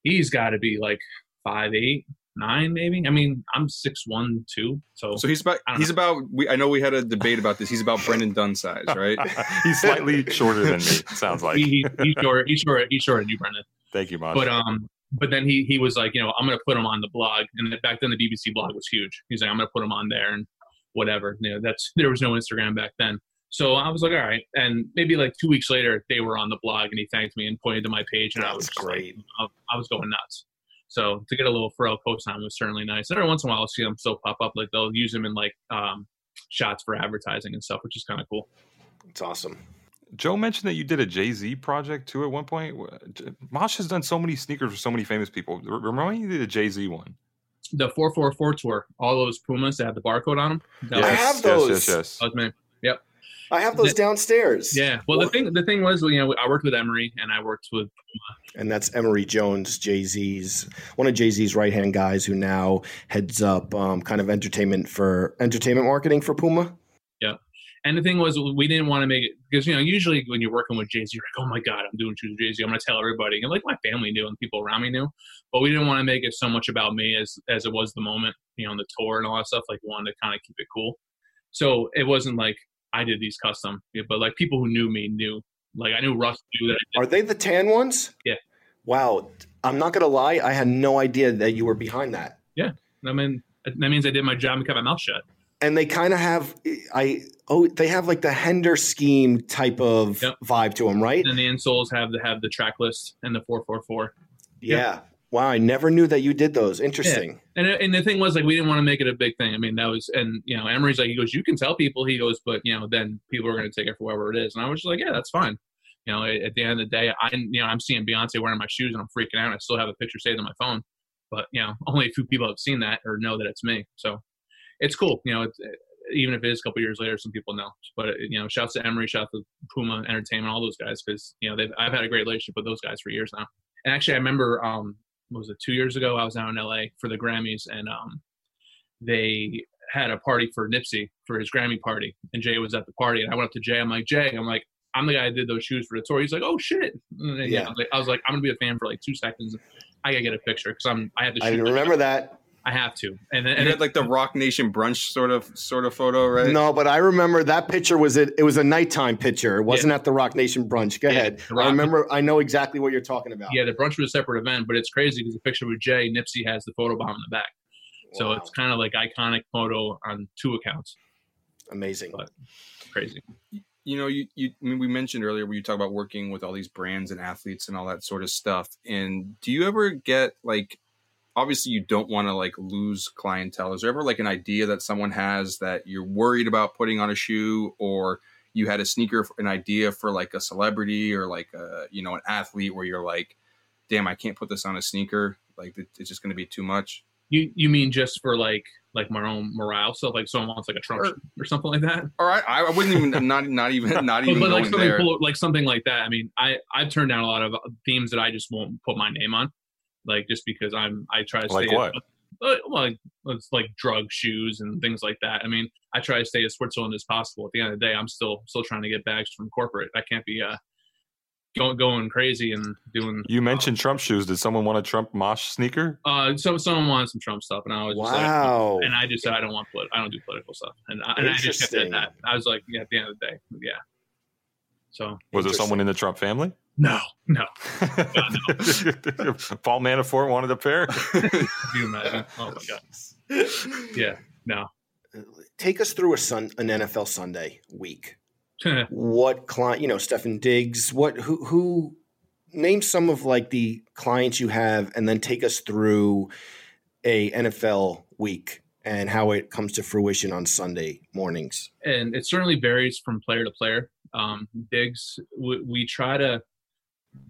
He's got to be like five eight, nine, maybe. I mean, I'm six one, two. So, So he's about I don't he's about we I know we had a debate about this. He's about Brendan Dunne size, right? He's slightly shorter than me. Sounds like. he, he, he's short. He's short. He's shorter than you, Brendan. Thank you, Mache. But um, but then he he was like, you know, I'm gonna put him on the blog, and back then the BBC blog was huge. He's like, I'm gonna put him on there and whatever. You know, that's there was no Instagram back then. So I was like, all right. And maybe like two weeks later, they were on the blog, and he thanked me and pointed to my page, and I was That's great. Like, I, I was going nuts. So to get a little Pharrell co-sign was certainly nice. And every once in a while, I'll see them still pop up. Like they'll use them in like um, shots for advertising and stuff, which is kind of cool. It's awesome. Joe mentioned that you did a Jay Z project too at one point. J- Mache has done so many sneakers for so many famous people. Remember Remind me you did a Jay Z one. The 444 tour, all those Pumas that have the barcode on them. That I have those. Yes, yes, that was me. Yep. I have those downstairs. Yeah. Well, the thing the thing was, you know, I worked with Emory and I worked with Puma. And that's Emory Jones, Jay Z's one of Jay Z's right hand guys who now heads up um, kind of entertainment for entertainment marketing for Puma. yeah. And the thing was, we didn't want to make it because you know usually when you're working with Jay Z, you're like, oh my god, I'm doing shoes with Jay Z. I'm gonna tell everybody, and like my family knew and people around me knew, but we didn't want to make it so much about me as as it was the moment, you know, on the tour and all that stuff. Like, we wanted to kind of keep it cool. So it wasn't like I did these custom, yeah, but like people who knew me knew. Like I knew Russ knew that I did. Are they the tan ones? Yeah. Wow. I'm not gonna lie, I had no idea that you were behind that. Yeah, I mean, that means I did my job and kept my mouth shut. And they kind of have I oh they have like the Hender scheme type of Yep. vibe to them, right? And the insoles have the have the track list and the four four four. Yeah. Wow, I never knew that you did those. Interesting. And and the thing was like we didn't want to make it a big thing. I mean that was and you know Emory's like he goes you can tell people he goes but you know then people are going to take it for whatever it is and I was just like yeah that's fine. You know at, the end of the day I you know I'm seeing Beyonce wearing my shoes and I'm freaking out. I still have a picture saved on my phone, but you know only a few people have seen that or know that it's me. So it's cool. You know it's, even if it is a couple years later, some people know. But you know, shouts to Emory, shouts to Puma Entertainment, all those guys because you know I've had a great relationship with those guys for years now. And actually, I remember um, was it two years ago? I was out in LA for the Grammys, and um, they had a party for Nipsey for his Grammy party, and Jay was at the party. And I went up to Jay. I'm like, Jay, I'm like, I'm the guy that did those shoes for the tour. He's like, oh shit. And Yeah. I, was like, I was like, I'm gonna be a fan for like two seconds. I gotta get a picture because I'm I have to. I remember that. I have to. And then And and you had like the Roc Nation brunch sort of sort of photo, right? No, but I remember that picture was it. It was a nighttime picture. It wasn't at the Roc Nation brunch. Go Yeah, ahead. Rock- I remember. I know exactly what you're talking about. Yeah, the brunch was a separate event, but it's crazy because the picture with Jay, Nipsey has the photo bomb in the back. So Wow. it's kind of like iconic photo on two accounts. amazing. But crazy. you know, you, you I mean, we mentioned earlier where you talk about working with all these brands and athletes and all that sort of stuff. And do you ever get like obviously you don't want to like lose clientele. Is there ever like an idea that someone has that you're worried about putting on a shoe, or you had a sneaker, an idea for like a celebrity or like a you know an athlete where you're like, damn, I can't put this on a sneaker. Like it's just going to be too much. You you mean just for like like my own morale stuff? Like someone wants like a Trump Or- or something like that? All right, I, I wouldn't even not not even not even but like going something there. cool, like something like that. I mean, I I've turned down a lot of uh, themes that I just won't put my name on, like just because I'm I try to Like stay what? Uh, well, like it's like drug shoes and things like that. I mean, I try to stay as Switzerland as possible. At the end of the day, I'm still still trying to get bags from corporate. I can't be uh going going crazy and doing. You mentioned Trump shoes. Did someone want a Trump Mache sneaker? Uh, so someone wanted some Trump stuff, and I was just Wow. like, and I just said I don't want polit- I don't do political stuff, and I, and I just kept it at that. I was like, yeah, at the end of the day, yeah. So Was there someone in the Trump family? No, no, Paul Manafort wanted a pair. Can you imagine? Oh my god, yeah, no. Take us through a sun an NFL Sunday week. what client? You know, Stefon Diggs. What? Who? Who? Name some of like the clients you have, and then take us through a NFL week and how it comes to fruition on Sunday mornings. and it certainly varies from player to player. Um, Diggs, we, we try to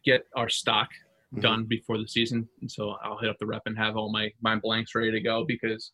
get our stock Mhm. done before the season, and so I'll hit up the rep and have all my my blanks ready to go because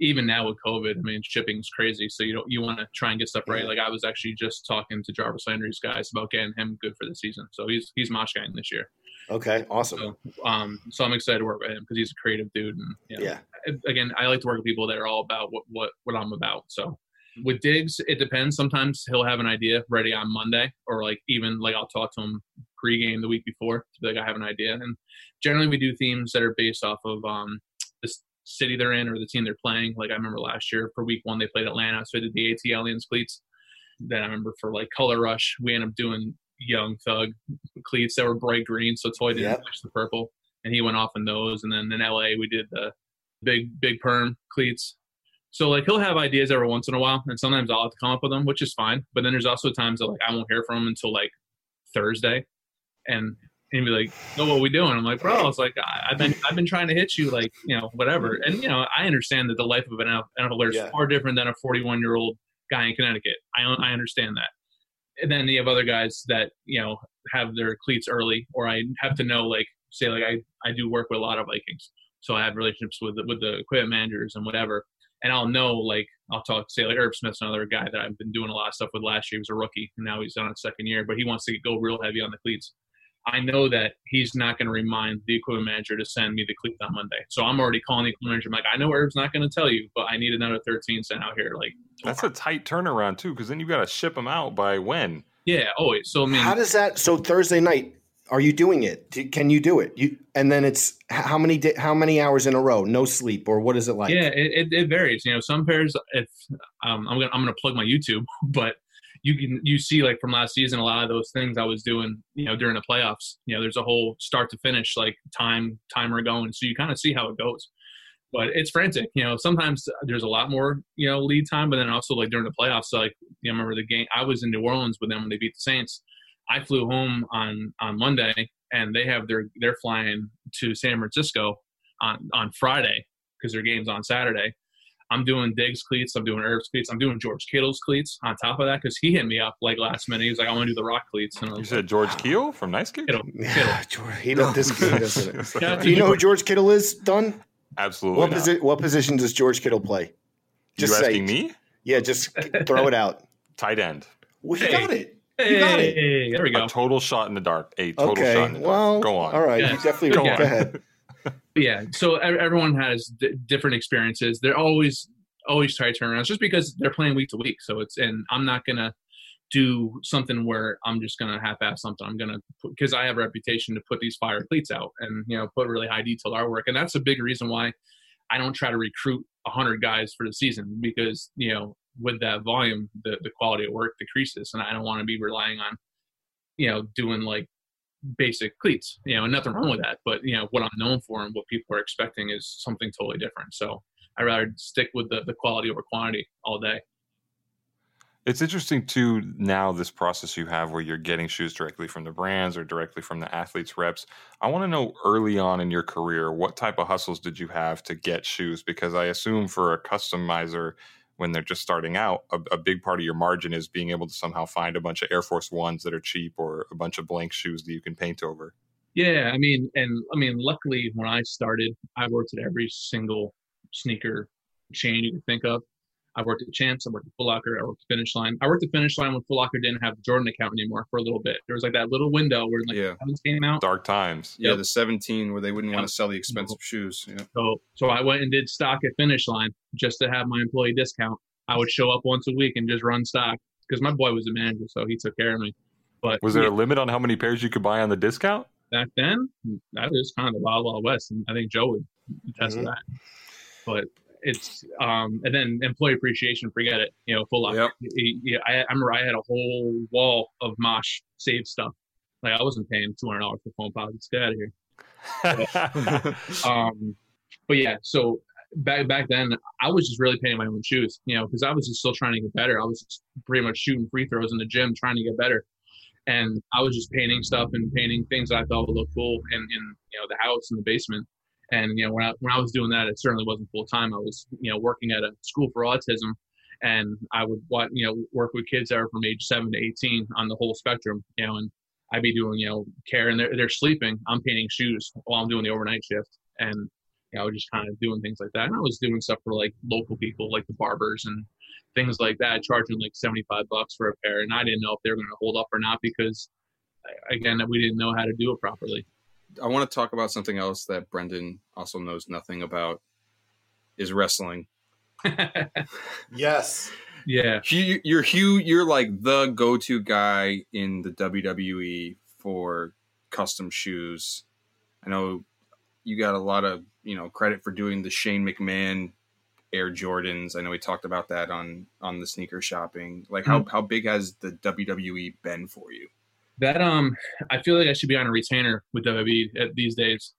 even now with COVID, I mean shipping's crazy, so you don't you want to try and get stuff right. Like I was actually just talking to Jarvis Landry's guys about getting him good for the season, so he's he's Mache guy this year. Okay, awesome. So, um, so I'm excited to work with him because he's a creative dude, and you know, Yeah. again, I like to work with people that are all about what what what I'm about. So with Diggs, it depends. Sometimes he'll have an idea ready on Monday, or like even like I'll talk to him pregame the week before to be like I have an idea. And generally, we do themes that are based off of um the city they're in or the team they're playing. Like I remember last year for week one they played Atlanta, so I did the AT Aliens cleats. Then I remember for like Color Rush, we ended up doing Young Thug cleats that were bright green, so Toy didn't Yep. touch the purple, and he went off in those. And then in LA, we did the big big perm cleats. So like he'll have ideas every once in a while, and sometimes I'll have to come up with them, which is fine. But then there's also times that like I won't hear from him until like Thursday, and and he'd be like, "No, what we doing?" I'm like, "Bro, it's like I- I've been I've been trying to hit you, like you know whatever." And you know I understand that the life of an NFL player is Yeah. far different than a 41 year old guy in Connecticut. I I understand that. And then you have other guys that you know have their cleats early, or I have to know like say like I I do work with a lot of Vikings, so I have relationships with with the equipment managers and whatever, and I'll know like I'll talk say like Irv Smith's another guy that I've been doing a lot of stuff with last year. He was a rookie, and now he's on his second year, but he wants to go real heavy on the cleats. I know that he's not going to remind the equipment manager to send me the cleats on Monday, so I'm already calling the equipment manager. I'm like, I know Irv's not going to tell you, but I need another 13 sent out here. Like, That's a tight turnaround too, because then you got to ship them out by when? yeah, always. So I mean, How does that? So Thursday night, are you doing it? Can you do it? You and then it's how many di- how many hours in a row? No sleep, or what is it like? Yeah, it, it, it varies. You know, some pairs. If um, I'm gonna I'm gonna plug my YouTube, but you can you see like from last season a lot of those things I was doing. You know, during the playoffs. You know, there's a whole start to finish like time timer going, so you kind of see how it goes. But it's frantic. You know, sometimes there's a lot more you know lead time, but then also like during the playoffs, like you know, remember the game I was in New Orleans with them when they beat the Saints. I flew home on on Monday, and they have their they're flying to San Francisco on on Friday because their game's on Saturday. I'm doing Diggs cleats. I'm doing Irvs cleats. I'm doing George Kittle's cleats on top of that because he hit me up like last minute. He was like, "I want to do the Rock cleats." And I You was said George Keel from Nice Kick? Kittle. Yeah, George- he does this. He doesn't. Yeah, Do you know who George Kittle is? Done. Absolutely. What posi- What position does George Kittle play? you Just say. asking me? Yeah, just throw it out. Tight end. Well, he Hey. got it. Hey, You got it. there we go. A total shot in the dark. A total Okay. shot in the dark. Well, Go on. All right. Yeah. You definitely Go go, ahead. yeah so everyone has d- different experiences they're always always tight turnarounds just because they're playing week to week so it's and i'm not gonna do something where i'm just gonna half-ass something i'm gonna because i have a reputation to put these fire cleats out and you know put really high detailed artwork and that's a big reason why i don't try to recruit 100 guys for the season because you know with that volume the, the quality of work decreases and i don't want to be relying on you know doing like basic cleats, you know, and nothing wrong with that. But you know, what I'm known for and what people are expecting is something totally different. So I rather stick with the, the quality over quantity all day. It's interesting too now this process you have where you're getting shoes directly from the brands or directly from the athletes reps. I want to know early on in your career what type of hustles did you have to get shoes because I assume for a customizer when they're just starting out a, a big part of your margin is being able to somehow find a bunch of Air Force 1s that are cheap or a bunch of blank shoes that you can paint over. Yeah, I mean and I mean luckily when I started I worked at every single sneaker chain you can think of. I worked at Champs, I worked at Foot Locker, I worked at Finish Line. I worked at Finish Line when Foot Locker didn't have the Jordan account anymore for a little bit. There was like that little window where like Yeah. the came out. Dark times. Yeah, the 17 where they wouldn't want to sell the expensive shoes. Yeah. So so I went and did stock at Finish Line just to have my employee discount. I would show up once a week and just run stock because my boy was a manager, so he took care of me. But Was there yeah, a limit on how many pairs you could buy on the discount? back then that was kind of the wild wild west, and I think Joe would attest Mhm. to that. But it's um and then employee appreciation, forget it. You know, full. Yep. Yeah, I, I remember I had a whole wall of Mosh saved stuff. Like I wasn't paying two hundred dollars for Foamposites. Get out of here. um, but yeah, so back back then, I was just really painting my own shoes, you know, because I was just still trying to get better. I was just pretty much shooting free throws in the gym, trying to get better, and I was just painting stuff and painting things I thought would look cool in, in you know the house in the basement. And you know when I when I was doing that, it certainly wasn't full time. I was you know working at a school for autism, and I would you know work with kids that are from age seven to eighteen on the whole spectrum, you know, and I'd be doing, you know, care and they're, they're sleeping. I'm painting shoes while I'm doing the overnight shift. And, you know, just kind of doing things like that. And I was doing stuff for like local people, like the barbers and things like that, charging like 75 bucks for a pair. And I didn't know if they were going to hold up or not because, again, we didn't know how to do it properly. I want to talk about something else that Brendan also knows nothing about is wrestling. Yes. yeah. Hugh, you're Hugh. You're like the go-to guy in the WWE for custom shoes. I know you got a lot of you know credit for doing the Shane McMahon Air Jordans. I know we talked about that on on the sneaker shopping. Like how mm-hmm. how big has the WWE been for you? That um, I feel like I should be on a retainer with WWE these days.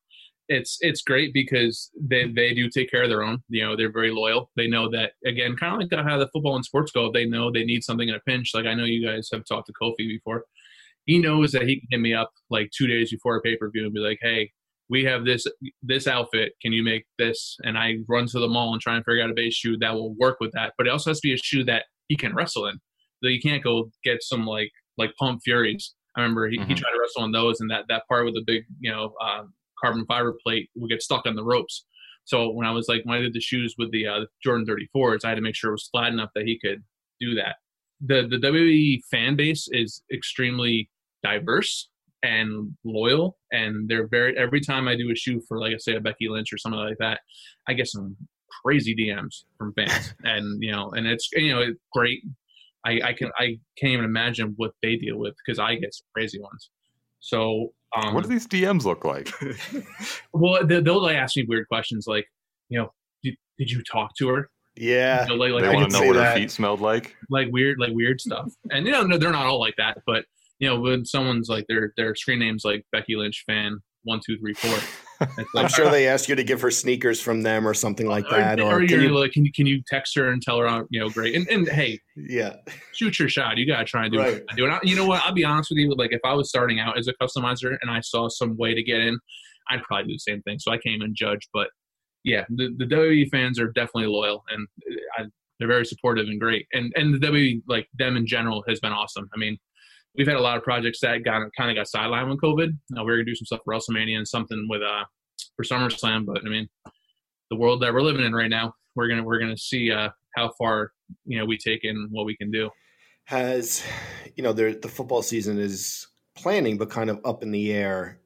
It's it's great because they they do take care of their own. You know, they're very loyal. They know that again, kind of like how the football and sports go. They know they need something in a pinch. Like I know you guys have talked to Kofi before. He knows that he can hit me up like two days before a pay per view and be like, "Hey, we have this this outfit. Can you make this?" And I run to the mall and try and figure out a base shoe that will work with that. But it also has to be a shoe that he can wrestle in. So you can't go get some like like Pump Furies. I remember he, he Mhm. tried to wrestle on those, and that that part with the big you know uh, carbon fiber plate would get stuck on the ropes. So when I was like when I did the shoes with the uh, Jordan 34s, I had to make sure it was flat enough that he could do that. The the WWE fan base is extremely diverse and loyal, and they're very. Every time I do a shoe for like I say a Becky Lynch or something like that, I get some crazy DMs from fans, and you know, and it's you know it's great. I, I can I can't even imagine what they deal with because I get some crazy ones. So um, what do these DMs look like? well, they, they'll like ask me weird questions like, you know, did, did you talk to her? Yeah. You know, like, like, they I want can to know say what her feet smelled like. like weird, like weird stuff. And you know, no, they're not all like that, but you know, when someone's like their their screen name's like Becky Lynch fan one two three four. I'm sure they ask you to give her sneakers from them or something like that. Or, Or, can you're like, can you can you text her and tell her, uh, you know, great. And and hey, yeah. shoot your shot. You gotta try and do Right. what do. And I, you know what? I'll be honest with you. Like if I was starting out as a customizer and I saw some way to get in, I'd probably do the same thing. So I can't even judge. But yeah, the the WWE fans are definitely loyal and I, they're very supportive and great. And and the WWE like them in general has been awesome. I mean, we've had a lot of projects that got kind of got sidelined with COVID. Uh, we are gonna do some stuff for WrestleMania and something with uh for SummerSlam. But I mean, the world that we're living in right now, we're gonna we're gonna see uh how far you know we take in what we can do. Has, you know, there, the football season is planning, but kind of up in the air.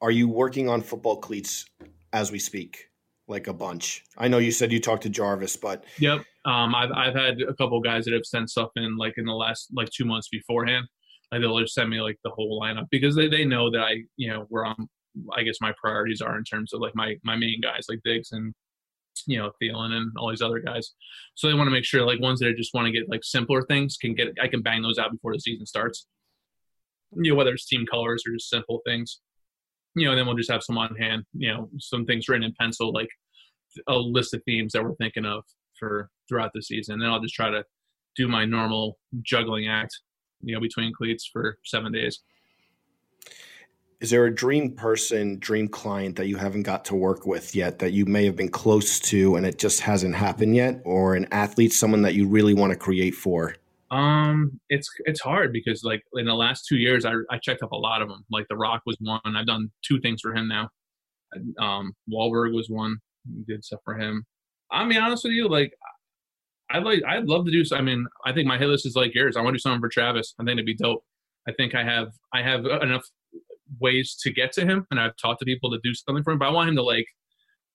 Are you working on football cleats as we speak? Like a bunch. I know you said you talked to Jarvis, but Yep. Um, I've I've had a couple guys that have sent stuff in like in the last like two months beforehand. Like they'll just send me like the whole lineup because they, they know that I you know where I'm. I guess my priorities are in terms of like my my main guys like Diggs and you know Thielen and all these other guys. So they want to make sure like ones that just want to get like simpler things can get I can bang those out before the season starts. You know whether it's team colors or just simple things. You know, then we'll just have some on hand. You know, some things written in pencil like a list of themes that we're thinking of for throughout the season. And I'll just try to do my normal juggling act, you know, between cleats for seven days. Is there a dream person, dream client that you haven't got to work with yet that you may have been close to and it just hasn't happened yet, or an athlete, someone that you really want to create for? Um, it's it's hard because like in the last two years, I I checked up a lot of them. Like The Rock was one. I've done two things for him now. Um, Wahlberg was one. Did stuff for him. I'll be honest with you, like I'd like I'd love to do. I mean, I think my hit list is like yours. I want to do something for Travis. I think it'd be dope. I think I have I have enough ways to get to him, and I've talked to people to do something for him. But I want him to like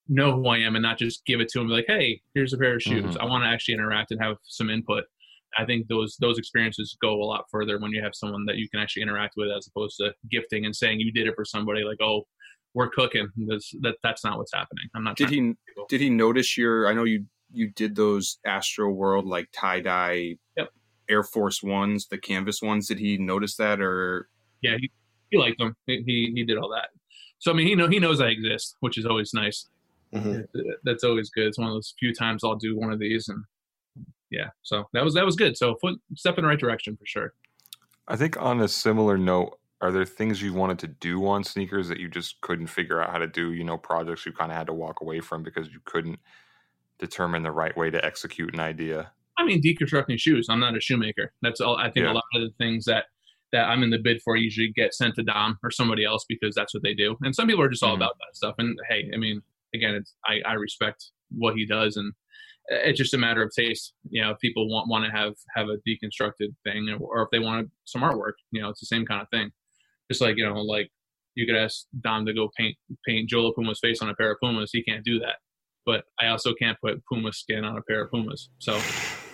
know who I am and not just give it to him. Like, hey, here's a pair of shoes. Mm-hmm. I want to actually interact and have some input. I think those those experiences go a lot further when you have someone that you can actually interact with, as opposed to gifting and saying you did it for somebody. Like, oh, we're cooking. That's that, that's not what's happening. I'm not. Did he did he notice your? I know you you did those Astro World like tie dye yep. Air Force ones, the canvas ones. Did he notice that or? Yeah, he, he liked them. He, he, he did all that. So I mean, he know he knows I exist, which is always nice. Mm-hmm. That's always good. It's one of those few times I'll do one of these, and yeah, so that was that was good. So foot step in the right direction for sure. I think on a similar note, are there things you wanted to do on sneakers that you just couldn't figure out how to do? You know, projects you kind of had to walk away from because you couldn't determine the right way to execute an idea? I mean, deconstructing shoes. I'm not a shoemaker. That's all. I think yeah. a lot of the things that that I'm in the bid for usually get sent to Dom or somebody else because that's what they do. And some people are just all mm-hmm. about that stuff. And hey, I mean, again, it's I, I respect what he does, and it's just a matter of taste. You know, if people want want to have have a deconstructed thing, or if they want some artwork, you know, it's the same kind of thing. Just like you know, like you could ask Dom to go paint paint Joe Puma's face on a pair of Pumas. He can't do that but I also can't put Puma skin on a pair of Pumas. So,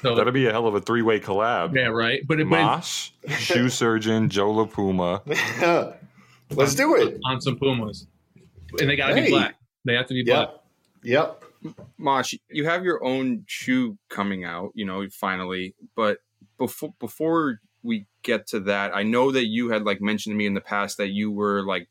so that'd be a hell of a three way collab. Yeah, right. But it, Mache, shoe surgeon, Joe La Puma. Let's do it on some Pumas, and they got to hey. be black. They have to be black. Yep. Mache, you have your own shoe coming out. You know, finally, but before before we get to that, I know that you had like mentioned to me in the past that you were like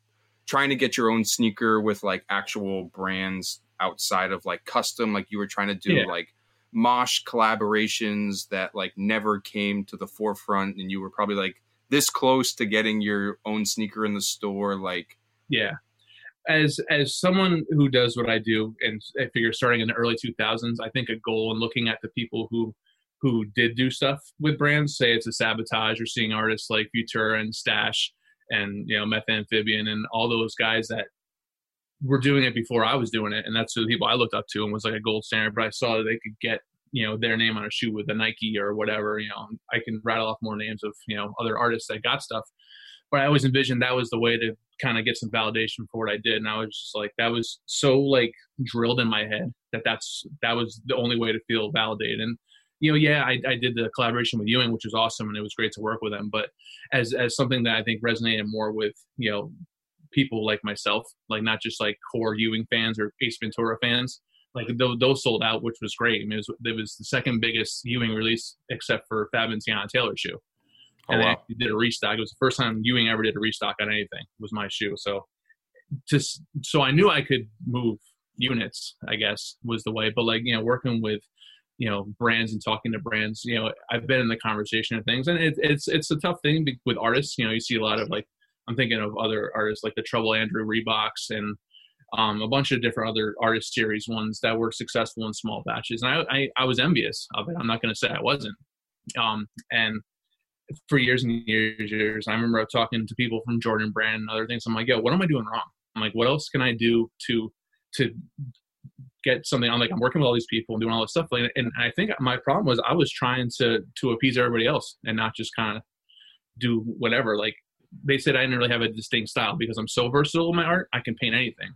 trying to get your own sneaker with like actual brands outside of like custom like you were trying to do yeah. like Mache collaborations that like never came to the forefront and you were probably like this close to getting your own sneaker in the store like yeah as as someone who does what i do and i figure starting in the early 2000s i think a goal and looking at the people who who did do stuff with brands say it's a sabotage or seeing artists like futura and stash and you know methamphibian and all those guys that were doing it before I was doing it, and that's who the people I looked up to and was like a gold standard. But I saw that they could get you know their name on a shoe with a Nike or whatever. You know, I can rattle off more names of you know other artists that got stuff. But I always envisioned that was the way to kind of get some validation for what I did, and I was just like that was so like drilled in my head that that's that was the only way to feel validated. And you know, yeah, I, I did the collaboration with Ewing, which was awesome, and it was great to work with them. But as as something that I think resonated more with you know people like myself, like not just like core Ewing fans or Ace Ventura fans. Like those, those sold out, which was great. I mean, it was, it was the second biggest Ewing release except for Fab and Teyana Taylor shoe. Oh, and wow. they did a restock. It was the first time Ewing ever did a restock on anything. Was my shoe. So just so I knew I could move units. I guess was the way. But like you know, working with you know brands and talking to brands, you know, I've been in the conversation of things, and it, it's it's a tough thing with artists. You know, you see a lot of like I'm thinking of other artists like the Trouble Andrew Reeboks and um, a bunch of different other artist series ones that were successful in small batches. And I, I, I was envious of it. I'm not going to say I wasn't. Um, and for years and years, years, I remember talking to people from Jordan Brand and other things. I'm like, yo, what am I doing wrong? I'm like, what else can I do to to get something? I'm like, I'm working with all these people and doing all this stuff. And I think my problem was I was trying to to appease everybody else and not just kind of do whatever. Like they said I didn't really have a distinct style because I'm so versatile in my art. I can paint anything.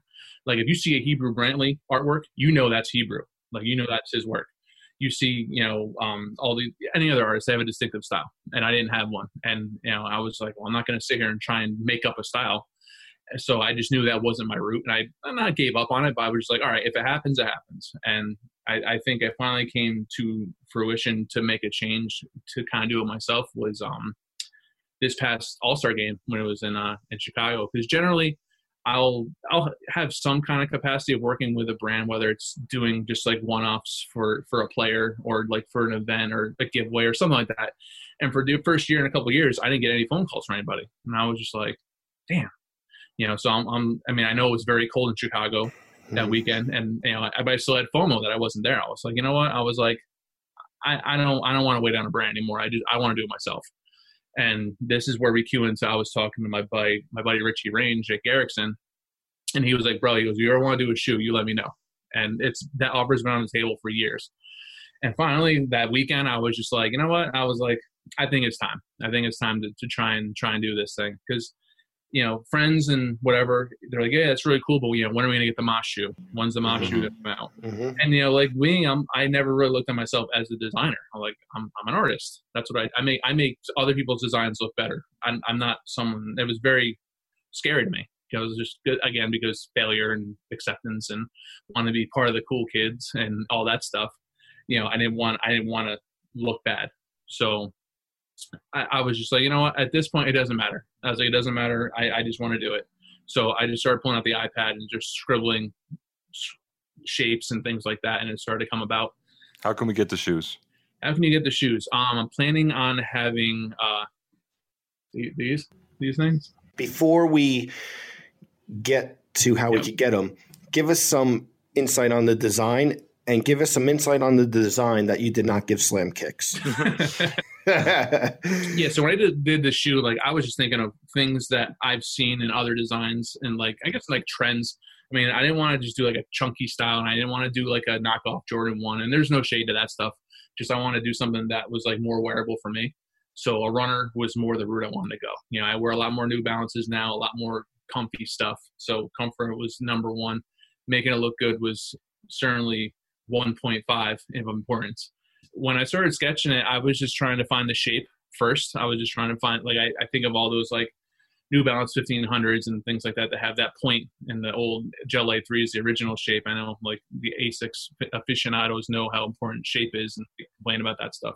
Like if you see a Hebru Brantley artwork, you know that's Hebru. Like you know that's his work. You see, you know, um, all the any other artists they have a distinctive style, and I didn't have one. And you know, I was like, well, I'm not going to sit here and try and make up a style. So I just knew that wasn't my route, and I I not gave up on it, but I was just like, all right, if it happens, it happens. And I, I think I finally came to fruition to make a change to kind of do it myself. Was um this past All Star game when it was in uh, in Chicago. Because generally, I'll I'll have some kind of capacity of working with a brand, whether it's doing just like one offs for for a player or like for an event or a giveaway or something like that. And for the first year and a couple years, I didn't get any phone calls from anybody, and I was just like, damn, you know. So I'm, I'm I mean, I know it was very cold in Chicago that mm-hmm. weekend, and you know, I, I still had FOMO that I wasn't there. I was like, you know what? I was like, I, I don't I don't want to wait on a brand anymore. I just I want to do it myself. And this is where we cue into. I was talking to my buddy, my buddy Richie Range, Jake Erickson, and he was like, "Bro, he goes, you ever want to do a shoe? You let me know." And it's that offer's been on the table for years. And finally, that weekend, I was just like, you know what? I was like, I think it's time. I think it's time to, to try and try and do this thing because you know, friends and whatever, they're like, yeah, that's really cool, but you know, when are we gonna get the Mache shoe? When's the Mache mm-hmm. shoe gonna come out? Mm-hmm. And you know, like me, I'm, I never really looked at myself as a designer. I'm like, I'm, I'm an artist. That's what I, I make. I make other people's designs look better. I'm, I'm not someone. It was very scary to me. It was just good again because failure and acceptance and want to be part of the cool kids and all that stuff. You know, I didn't want, I didn't want to look bad. So I, I, was just like, you know what? At this point, it doesn't matter. I was like, it doesn't matter. I, I just want to do it. So I just started pulling out the iPad and just scribbling shapes and things like that, and it started to come about. How can we get the shoes? How can you get the shoes? Um, I'm planning on having uh, these these things. Before we get to how yep. we could get them, give us some insight on the design and give us some insight on the design that you did not give slam kicks. yeah, so when I did, did the shoe, like I was just thinking of things that I've seen in other designs and like I guess like trends. I mean, I didn't want to just do like a chunky style, and I didn't want to do like a knockoff Jordan one. And there's no shade to that stuff. Just I want to do something that was like more wearable for me. So a runner was more the route I wanted to go. You know, I wear a lot more New Balances now, a lot more comfy stuff. So comfort was number one. Making it look good was certainly 1.5 of importance when I started sketching it, I was just trying to find the shape first. I was just trying to find like I, I think of all those like New Balance 1500s and things like that that have that point in the old Gel A3 is the original shape. I know like the Asics aficionados know how important shape is and complain about that stuff.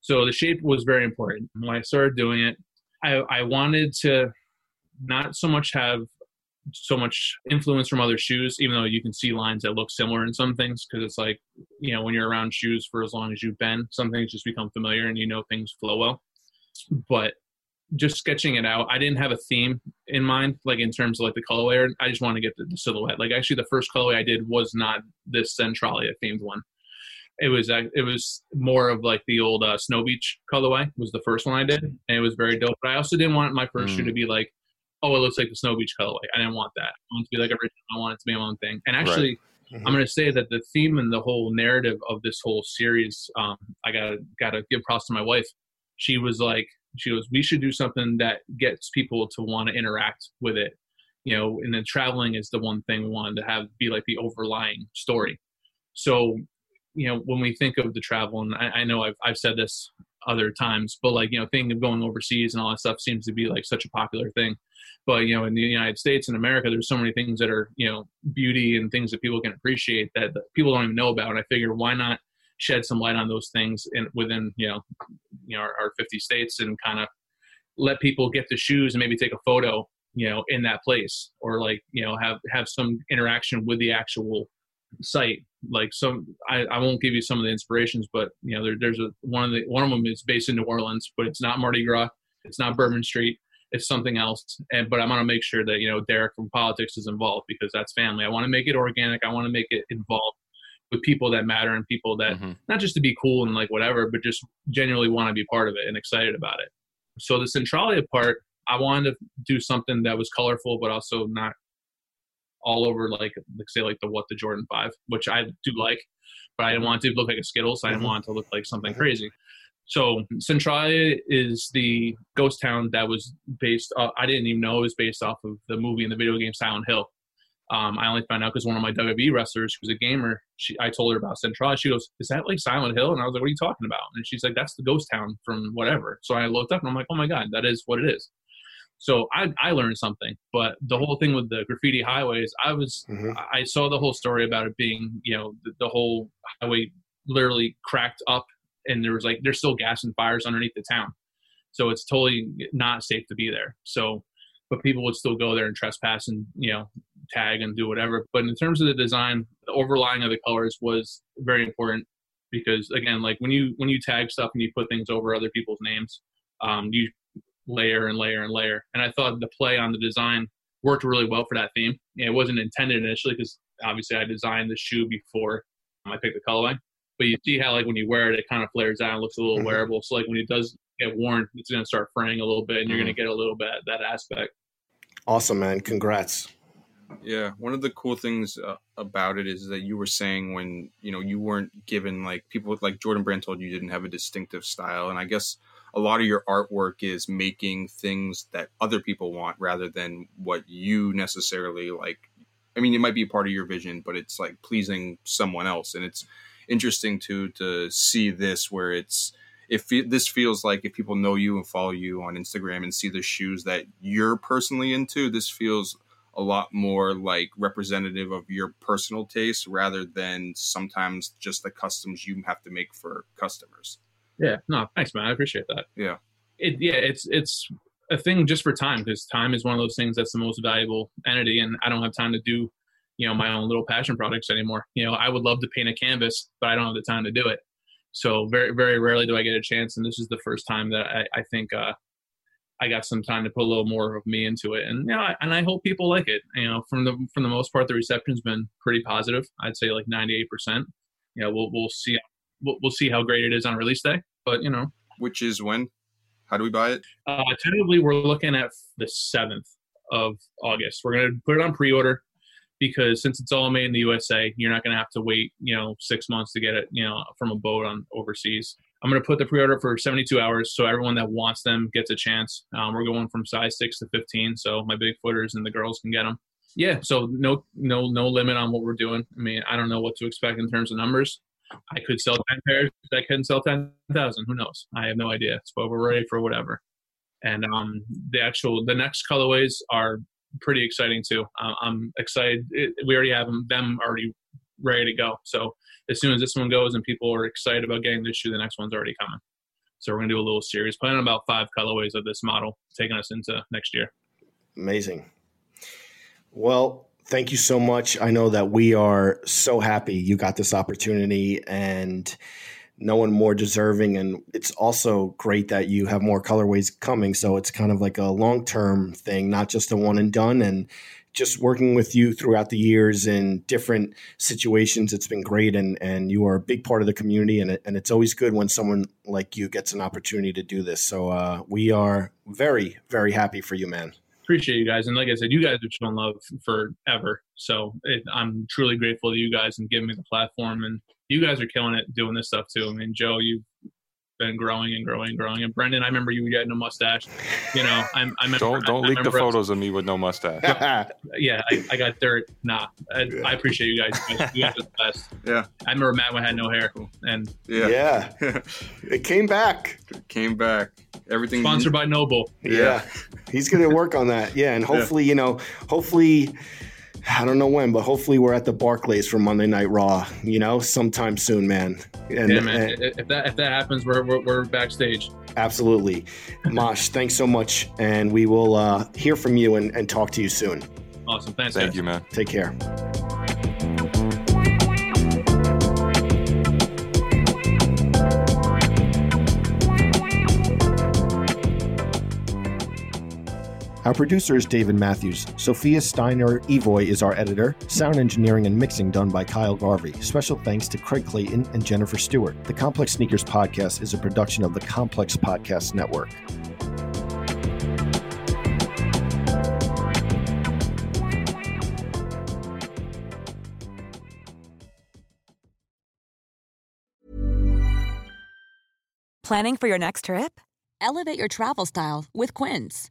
So the shape was very important. When I started doing it, I, I wanted to not so much have so much influence from other shoes, even though you can see lines that look similar in some things. Because it's like, you know, when you're around shoes for as long as you've been, some things just become familiar and you know things flow well. But just sketching it out, I didn't have a theme in mind, like in terms of like the colorway. I just wanted to get the, the silhouette. Like actually, the first colorway I did was not this Centralia themed one. It was it was more of like the old uh, Snow Beach colorway was the first one I did, and it was very dope. But I also didn't want my first mm. shoe to be like oh, it looks like the Snow Beach colorway. I didn't want that. I want it to be like original. I want it to be my own thing. And actually, right. mm-hmm. I'm going to say that the theme and the whole narrative of this whole series, um, I got to got to give props to my wife. She was like, she goes, we should do something that gets people to want to interact with it. You know, and then traveling is the one thing we wanted to have be like the overlying story. So, you know, when we think of the travel, and I, I know I've I've said this other times, but like you know, thinking of going overseas and all that stuff seems to be like such a popular thing. But you know, in the United States and America, there's so many things that are you know beauty and things that people can appreciate that, people don't even know about. And I figure, why not shed some light on those things in, within you know, you know, our, our 50 states and kind of let people get the shoes and maybe take a photo you know in that place or like you know have have some interaction with the actual site like some I, I won't give you some of the inspirations but you know there, there's a one of the one of them is based in new orleans but it's not mardi gras it's not bourbon street it's something else. And but I want to make sure that you know Derek from politics is involved because that's family. I want to make it organic. I want to make it involved with people that matter and people that mm-hmm. not just to be cool and like whatever, but just genuinely want to be part of it and excited about it. So the Centralia part, I wanted to do something that was colorful, but also not all over like like say like the what the Jordan Five, which I do like, but I didn't want it to look like a Skittles. I didn't mm-hmm. want it to look like something mm-hmm. crazy. So Centralia is the ghost town that was based. Uh, I didn't even know it was based off of the movie and the video game Silent Hill. Um, I only found out because one of my WWE wrestlers, who's a gamer, she, I told her about Centralia. She goes, "Is that like Silent Hill?" And I was like, "What are you talking about?" And she's like, "That's the ghost town from whatever." So I looked up and I'm like, "Oh my god, that is what it is." So I, I learned something, but the whole thing with the graffiti highways, I was mm-hmm. I saw the whole story about it being, you know, the, the whole highway literally cracked up and there was like there's still gas and fires underneath the town so it's totally not safe to be there so but people would still go there and trespass and you know tag and do whatever. But in terms of the design, the overlying of the colors was very important because again, like when you when you tag stuff and you put things over other people's names, um, you layer and layer and layer. And I thought the play on the design worked really well for that theme. it wasn't intended initially because obviously I designed the shoe before I picked the colorway. But you see how like when you wear it, it kind of flares out and looks a little mm-hmm. wearable. So like when it does get worn, it's going to start fraying a little bit, and mm-hmm. you're going to get a little bit that aspect. Awesome, man! Congrats. Yeah, one of the cool things uh, about it is that you were saying when you know you weren't given like people like Jordan Brand told you didn't have a distinctive style, and I guess a lot of your artwork is making things that other people want rather than what you necessarily like. I mean, it might be a part of your vision, but it's like pleasing someone else, and it's interesting to to see this where it's if this feels like if people know you and follow you on Instagram and see the shoes that you're personally into, this feels a lot more like representative of your personal taste rather than sometimes just the customs you have to make for customers. Yeah, no, thanks, man. I appreciate that. Yeah, it yeah, it's it's a thing just for time because time is one of those things that's the most valuable entity, and I don't have time to do you know my own little passion projects anymore. You know, I would love to paint a canvas, but I don't have the time to do it. So very very rarely do I get a chance, and this is the first time that I, I think uh, I got some time to put a little more of me into it, and you know, and I hope people like it. You know, from the from the most part, the reception's been pretty positive. I'd say like ninety eight percent. You know, we'll we'll see we'll, we'll see how great it is on release day, but you know, which is when. How do we buy it? Uh, tentatively, we're looking at the seventh of August. We're gonna put it on pre order because since it's all made in the USA, you're not going to have to wait, you know, six months to get it, you know, from a boat on overseas. I'm going to put the pre-order for 72 hours, so everyone that wants them gets a chance. Um, we're going from size six to 15, so my big footers and the girls can get them. Yeah, so no, no, no limit on what we're doing. I mean, I don't know what to expect in terms of numbers. I could sell 10 pairs. I couldn't sell 10,000. Who knows? I have no idea. But we're ready for whatever. And um, the actual, the next colorways are pretty exciting too. Uh, I'm excited. It, we already have them, them already ready to go. So as soon as this one goes and people are excited about getting this shoe, the next one's already coming. So we're gonna do a little series, planning about five colorways of this model, taking us into next year. Amazing. Well, thank you so much. I know that we are so happy you got this opportunity and no one more deserving. And it's also great that you have more colorways coming. So it's kind of like a long term thing, not just a one and done. And just working with you throughout the years in different situations, it's been great. And, and you are a big part of the community. And, it, and it's always good when someone like you gets an opportunity to do this. So uh, we are very, very happy for you, man appreciate you guys. And like I said, you guys have shown love forever. So it, I'm truly grateful to you guys and giving me the platform. And you guys are killing it doing this stuff too. I mean, Joe, you've been growing and growing and growing. And Brendan, I remember you getting a mustache. You know, I'm. I remember, don't don't I, leak I the photos of me with no mustache. yeah, I, I, got dirt. Nah, I, I, appreciate you guys. You guys are the best. Yeah, I remember Matt had no hair, and yeah, yeah, it came back. It came back. Everything sponsored by Noble. Yeah, yeah. he's gonna work on that. Yeah, and hopefully, yeah. you know, hopefully I don't know when, but hopefully we're at the Barclays for Monday Night Raw. You know, sometime soon, man. And, yeah, man. And, if that if that happens, we're we're, we're backstage. Absolutely, Mache. thanks so much, and we will uh, hear from you and, and talk to you soon. Awesome. Thanks. Thank guys. you, man. Take care. Our producer is David Matthews. Sophia Steiner Evoy is our editor. Sound engineering and mixing done by Kyle Garvey. Special thanks to Craig Clayton and Jennifer Stewart. The Complex Sneakers Podcast is a production of the Complex Podcast Network. Planning for your next trip? Elevate your travel style with Quince.